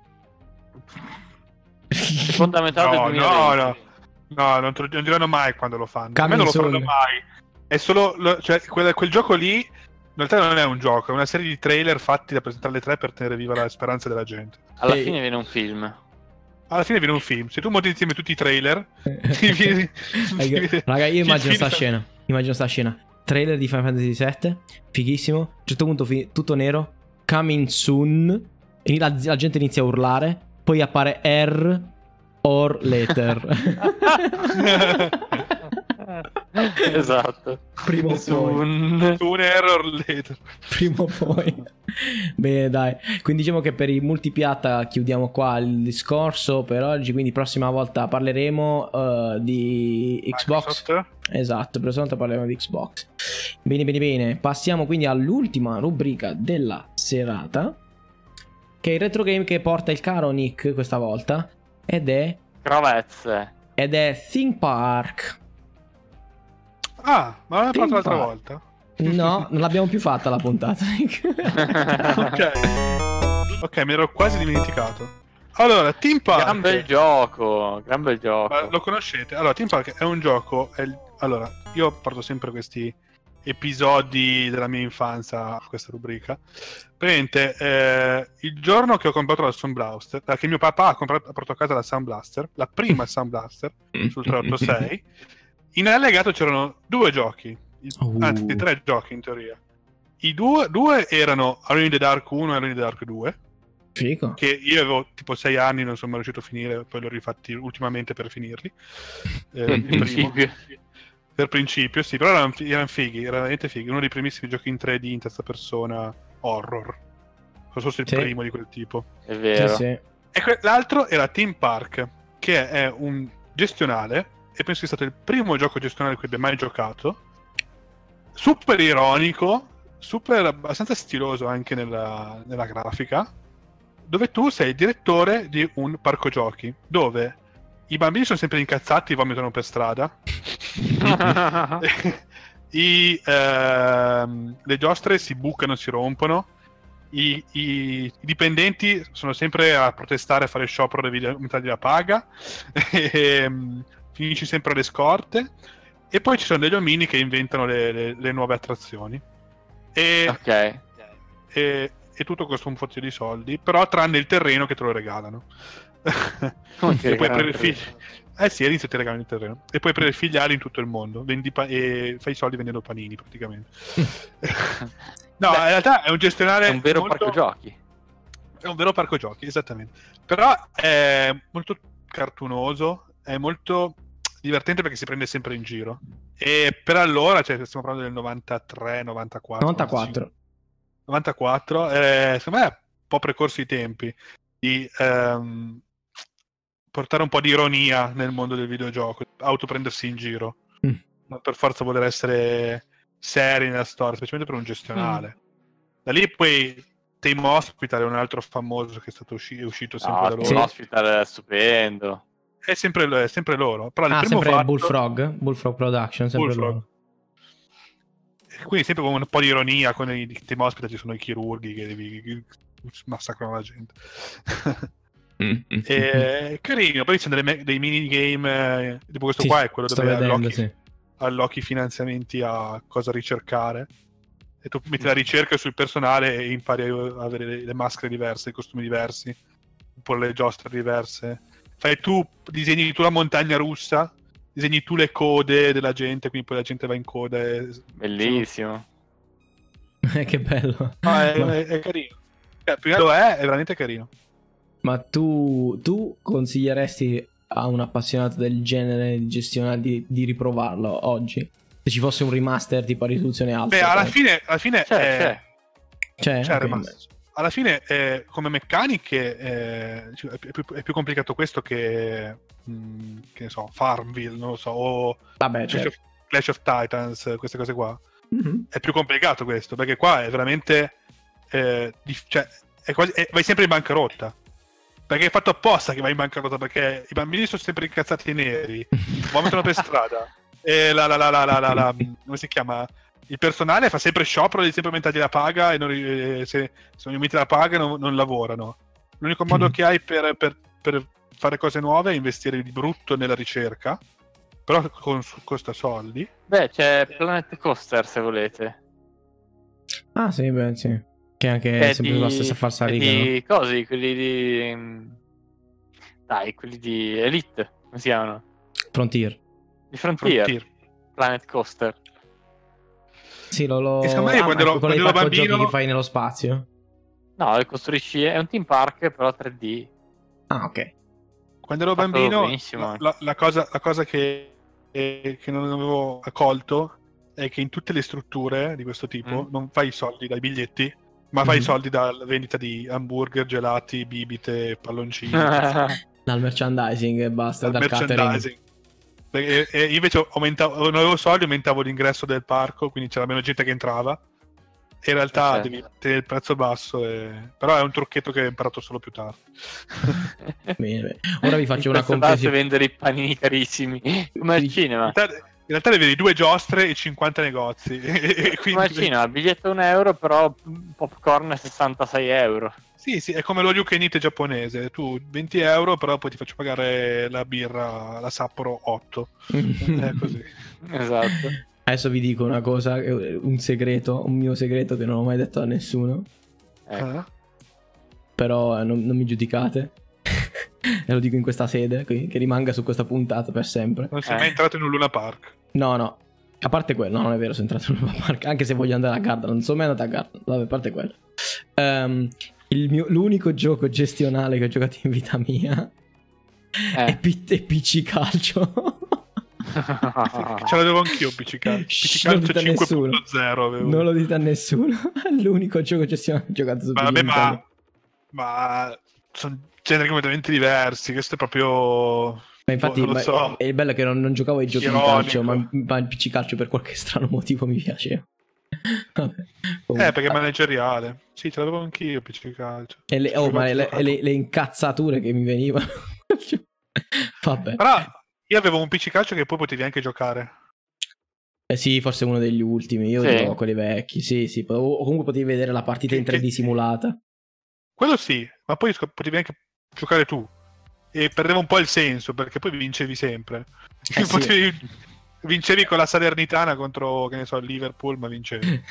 Seconda metà del No, 2020. no, no. No, non, te lo- non diranno mai quando lo fanno. A me non lo faranno mai. È solo lo- cioè, quel, quel gioco lì in realtà non è un gioco, è una serie di trailer fatti da presentare alle tre per tenere viva la speranza della gente. Alla Ehi. fine viene un film. Alla fine viene un film. Se tu monti insieme tutti i trailer, ti viene- ti Raga, io immagino sta scena. Immagino sta scena. Trailer di Final Fantasy VII, fighissimo. A un certo punto fi- tutto nero. Coming soon. E la, la gente inizia a urlare. Poi appare R or later. esatto. Prima o poi. un... error later. Prima o poi. Bene, dai. Quindi diciamo che per i multipiatta chiudiamo qua il discorso per oggi. Quindi prossima volta parleremo eh, di Xbox. Microsoft. Esatto, per volta parleremo di Xbox. Bene, bene, bene. Passiamo quindi all'ultima rubrica della serata. Che è il retro game che porta il caro Nick questa volta. Ed è. Crovezze. Ed è Theme Park. Ah, ma l'abbiamo fatto l'altra volta. No, non l'abbiamo più fatta la puntata, ok. Ok, mi ero quasi dimenticato. Allora, Team Park. Gran bel gioco, gran bel gioco. Ma lo conoscete? Allora, Team Park è un gioco. è il- Allora, io porto sempre questi episodi della mia infanzia a questa rubrica. Praticamente, eh, il giorno che ho comprato la Sound Blaster, eh, che mio papà ha, comprato, ha portato a casa la Sound Blaster, la prima Sound Blaster sul 386, in allegato c'erano due giochi, Uh. anzi tre giochi in teoria. I due, due erano Alone in the Dark 1 e Alone in the Dark 2 Fico. che io avevo tipo 6 anni, non sono mai riuscito a finire, poi l'ho rifatti ultimamente per finirli. Eh, il primo. Principio. Per principio, sì, però erano, erano fighi, erano veramente fighi. Uno dei primissimi giochi in 3D in terza persona horror. Non so se il Sì. primo di quel tipo. È Sì, vero. sì. E que- l'altro era Team Park, che è un gestionale, e penso sia stato il primo gioco gestionale che abbia mai giocato. Super ironico, super abbastanza stiloso anche nella, nella grafica, dove tu sei il direttore di un parco giochi, dove i bambini sono sempre incazzati e vomitano per strada. I, ehm, le giostre si bucano, si rompono. I, i- i dipendenti sono sempre a protestare, a fare sciopero devi aumentargli la paga. e, mm, finisci sempre alle scorte. E poi ci sono degli omini che inventano le, le- le nuove attrazioni. E, ok. e- e tutto costa un fottio di soldi, però tranne il terreno che te lo regalano. Come ti regalano figli... Eh sì, all'inizio ti regalano il terreno. E poi per i filiali in tutto il mondo. Vendi pa- e fai i soldi vendendo panini praticamente. no, Beh, in realtà è un gestionale. È un vero molto- parco giochi. È un vero parco giochi, esattamente. Però è molto cartunoso, è molto divertente perché si prende sempre in giro. E per allora, cioè stiamo parlando del 93, 94. 94. 94, eh, secondo me è un po' precorso i tempi di ehm, portare un po' di ironia nel mondo del videogioco, autoprendersi in giro, Mm. non per forza voler essere seri nella storia, specialmente per un gestionale. Da lì poi Team Hospital è un altro famoso che è stato usci- è uscito sempre No, da loro. Sì. Hospital è stupendo. È, sempre, è sempre loro. Però il Ah, primo sempre fatto- Bullfrog. Bullfrog Production, sempre Bullfrog. loro. Quindi sempre con un po' di ironia, con i Team Hospital ci sono i chirurghi che devi che massacrano la gente. E, carino, poi ci sono delle me- dei minigame, eh, tipo questo Sì, qua è quello dove vedendo, allocchi, sì. allocchi finanziamenti a cosa ricercare. E tu metti la ricerca sul personale e impari a avere le, le maschere diverse, i costumi diversi, oppure le giostre diverse. Fai tu, disegni tu la montagna russa, disegni tu le code della gente, quindi poi la gente va in coda. E... Bellissimo. che bello. Ah, è, Ma- è- è carino. Eh, prima lo è, è veramente carino. Ma tu, tu consiglieresti a un appassionato del genere di gestionale di, di riprovarlo oggi? Se ci fosse un remaster tipo a risoluzione alta? Beh, alla cioè- fine, alla fine C'è, è- c'è. Cioè, c'è il ok, remaster. Alla fine, eh, come meccaniche, eh, è, più, è più complicato questo che, mm, che ne so, Farmville, non lo so, o Vabbè, Clash, cioè. of, Clash of Titans, queste cose qua. Mhm. È più complicato questo, perché qua è veramente... eh, dif- cioè, è quasi, è- vai sempre in bancarotta. Perché è fatto apposta che vai in bancarotta, perché i bambini sono sempre incazzati neri, vomitano per strada. E la, la, la, la, la, la- la- come si chiama? Il personale fa sempre sciopero, devi sempre aumentargli la paga e non eh, se, se non gli aumenti la paga non, non lavorano. L'unico modo Mm. che hai per, per- per fare cose nuove è investire di brutto nella ricerca però con- costa soldi. Beh, c'è Planet Coaster se volete. Ah, sì, beh, sì. Che anche Che è sempre di- la stessa falsa riga, no? di cosi, quelli di... Dai, quelli di Elite, come si chiamano? Frontier. Di Frontier, Frontier. Planet Coaster. Sì, lo... lo... E secondo me ah, quando dei quando ero bambino- che fai nello spazio? No, le costruisci, è un team park però 3D. Ah, ok. Quando ero bambino, la, la- cosa, la cosa che, eh, che non avevo accolto è che in tutte le strutture di questo tipo Mm. non fai i soldi dai biglietti, ma fai i Mhm. soldi dalla vendita di hamburger, gelati, bibite, palloncini, Dal merchandising e basta, dal dal catering. Perché, eh, io invece aumentavo, non avevo soldi, aumentavo l'ingresso del parco, quindi c'era meno gente che entrava. E in realtà Certo. devi tenere il prezzo basso, e- però è un trucchetto che ho imparato solo più tardi. Bene, bene. Ora vi faccio una Questo basta compresi- vendere i panini carissimi, come al cinema. realtà, in realtà ne vedi due giostre e 50 negozi. E al cinema, biglietto 1 euro, però popcorn 66 euro. Sì, sì, è come lo eat giapponese. Tu 20 euro, però poi ti faccio pagare la birra, la Sapporo 8. È così. Esatto. Adesso vi dico una cosa, eh, un segreto, un mio segreto che non ho mai detto a nessuno, Ecco. Ah. però eh, non, non mi giudicate. e lo dico in questa sede, quindi che rimanga su questa puntata per sempre. Non sei Eh. mai entrato in un Luna Park. No, no. A parte quello, no, non è vero, sono entrato in una park, anche se voglio andare a Gardaland, non sono mai andato a Gardaland, vabbè, a parte quello. Il mio- l'unico gioco gestionale che ho giocato in vita mia è, Eh. P- è PC Calcio. Ce l'avevo anch'io PC Calcio. PC non Calcio dite a nessuno. 5.0 avevo. non lo dite a nessuno. È l'unico gioco gestionale che ho giocato su PC vabbè, ma, ma sono generi completamente diversi. Questo è proprio. Ma infatti non lo ma- so. è il bello che non, non giocavo ai giochi Ironico. di calcio, ma, ma il PC calcio per qualche strano motivo mi comunque. Eh, perché è manageriale. Sì, ce l'avevo anch'io PC Calcio. E le, oh, ma le, le- le incazzature che mi venivano. Vabbè. Però io avevo un PC Calcio che poi potevi anche giocare. Eh sì, forse uno degli ultimi. Io Sì. giocavo quelli vecchi. Sì, sì. O comunque potevi vedere la partita in Che- 3D che- simulata. Quello sì, ma poi potevi anche giocare tu. E perdeva un po' il senso perché poi vincevi sempre. Eh sì. Potevi- Vincevi con la Salernitana contro, che ne so, il Liverpool, ma vincevi.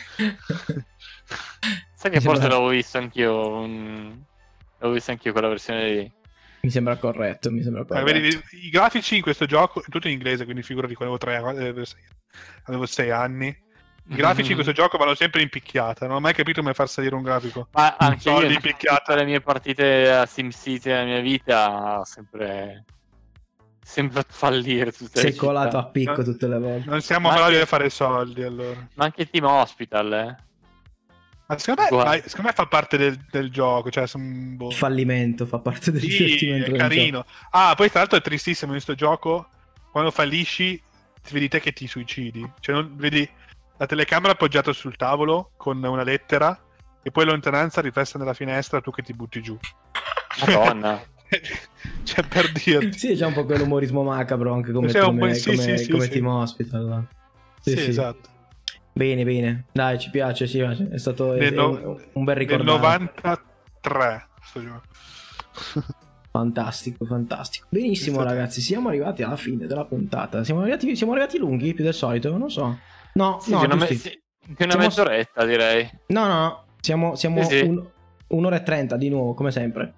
Sai che Mi forse sembra- l'avevo visto anch'io. un- L'avevo visto anch'io quella versione lì. mi sembra corretto. Mi sembra corretto. vedi, I grafici in questo gioco, è tutto in inglese, quindi figurati quando avevo tre, eh, sei- avevo sei anni. I grafici in questo gioco vanno sempre in picchiata, non ho mai capito come far salire un grafico. Ma anche io in picchiata. tutte le mie partite a SimCity nella mia vita ho sempre sempre fatto fallire tutte Sei le colato città. a picco tutte le volte. Non siamo Ma bravi anche- a fare soldi allora. Ma anche Team Hospital, eh. Ma secondo me, dai, secondo me fa parte del, del gioco, cioè son, boh. Il fallimento fa parte del Sì, divertimento. è del carino. Ah, poi tra l'altro è tristissimo in questo gioco, quando fallisci ti vedi te che ti suicidi. Cioè, non, vedi la telecamera appoggiata sul tavolo con una lettera e poi lontananza riflessa nella finestra tu che ti butti giù. Madonna. cioè, per dirti. Sì, c'è un po' quell'umorismo macabro anche come, Sì, un come, po' sì, come- sì, sì, come sì. Team Hospital. Sì, Sì, sì. esatto. Bene, bene. Dai, ci piace, ci piace. È stato è- Nel, no- un, bel nel ricordo. 93 sto gioco. Fantastico, fantastico. Benissimo, ragazzi. Siamo arrivati alla fine della puntata. Siamo arrivati, siamo arrivati lunghi più del solito. Non so. No, Sì, no, di una, me- sì, di una Siamo- mezz'oretta direi. no, no. Siamo, siamo Sì, sì. un- un'ora e trenta di nuovo, come sempre.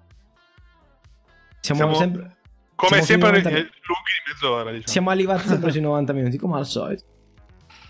Siamo, Siamo- sempre. Come Siamo sempre, sui eh, 90 lunghi di mezz'ora, diciamo. Siamo arrivati sempre sui 90 minuti, come al solito.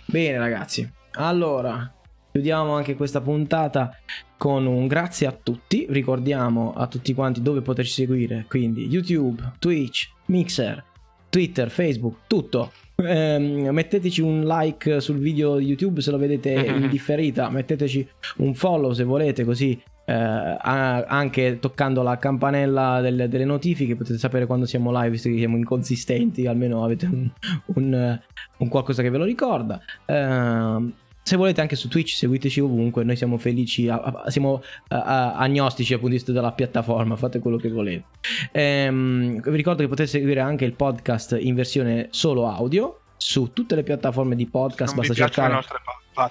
Bene, ragazzi. Allora, chiudiamo anche questa puntata con un grazie a tutti. Ricordiamo a tutti quanti dove poterci seguire. Quindi YouTube, Twitch, Mixer, Twitter, Facebook, tutto. Ehm, metteteci un like sul video di YouTube se lo vedete in differita. Metteteci un follow se volete, così eh, anche toccando la campanella delle, delle notifiche potete sapere quando siamo live, visto che siamo inconsistenti, almeno avete un, un, eh, un qualcosa che ve lo ricorda. Ehm, se volete anche su Twitch seguiteci ovunque, noi siamo felici, a- a- siamo a- agnostici dal punto di vista della piattaforma, fate quello che volete. Ehm, vi ricordo che potete seguire anche il podcast in versione solo audio su tutte le piattaforme di podcast, basta cercare...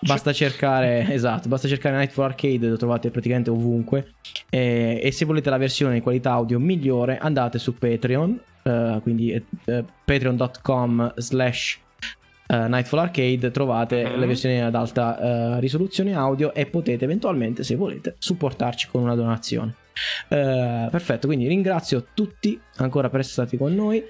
Basta cercare, esatto, basta cercare Night for Arcade, lo trovate praticamente ovunque. Eh, e se volete la versione in qualità audio migliore, andate su Patreon. uh, quindi uh, patreon.com slash uh, Nightfall Arcade trovate mm-hmm. le versioni ad alta risoluzione audio e potete eventualmente, se volete, supportarci con una donazione. perfetto, quindi ringrazio tutti ancora per essere stati con noi.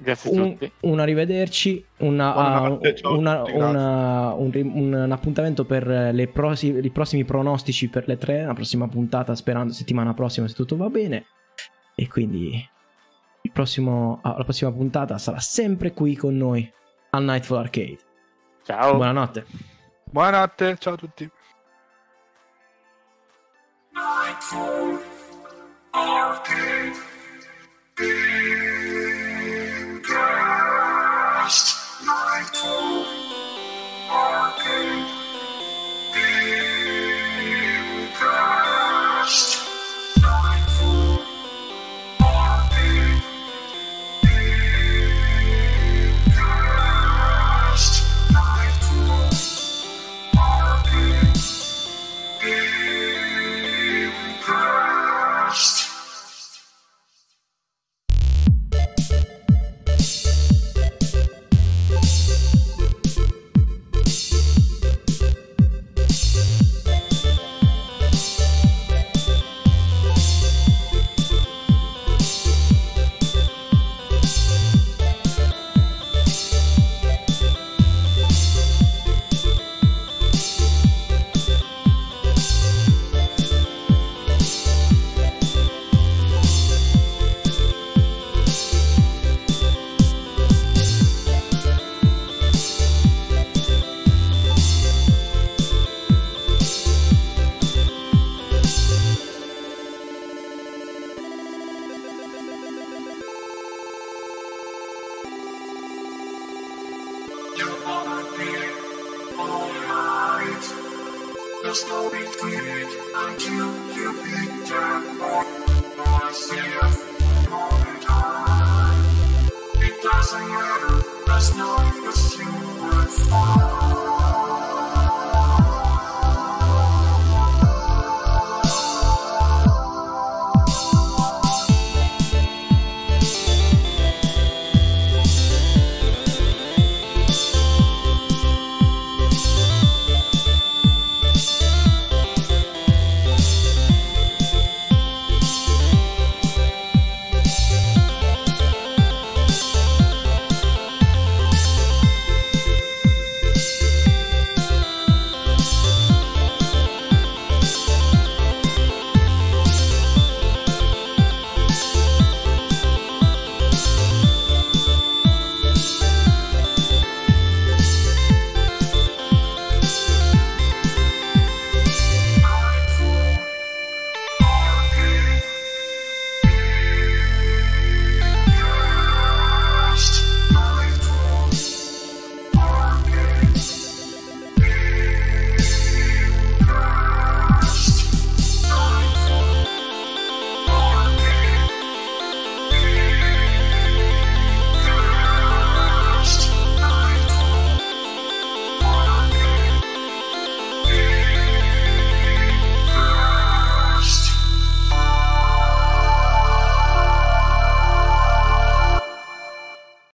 Grazie a un, tutti. Un arrivederci, una, uh, una, una, un, un, appuntamento per prossimi, i prossimi pronostici per le tre, la prossima puntata sperando settimana prossima se tutto va bene. E quindi prossimo, la prossima puntata sarà sempre qui con noi al Nightfall Arcade. Ciao. Buonanotte. Buonanotte, ciao a tutti. Nightfall Arcade. Nightfall Arcade.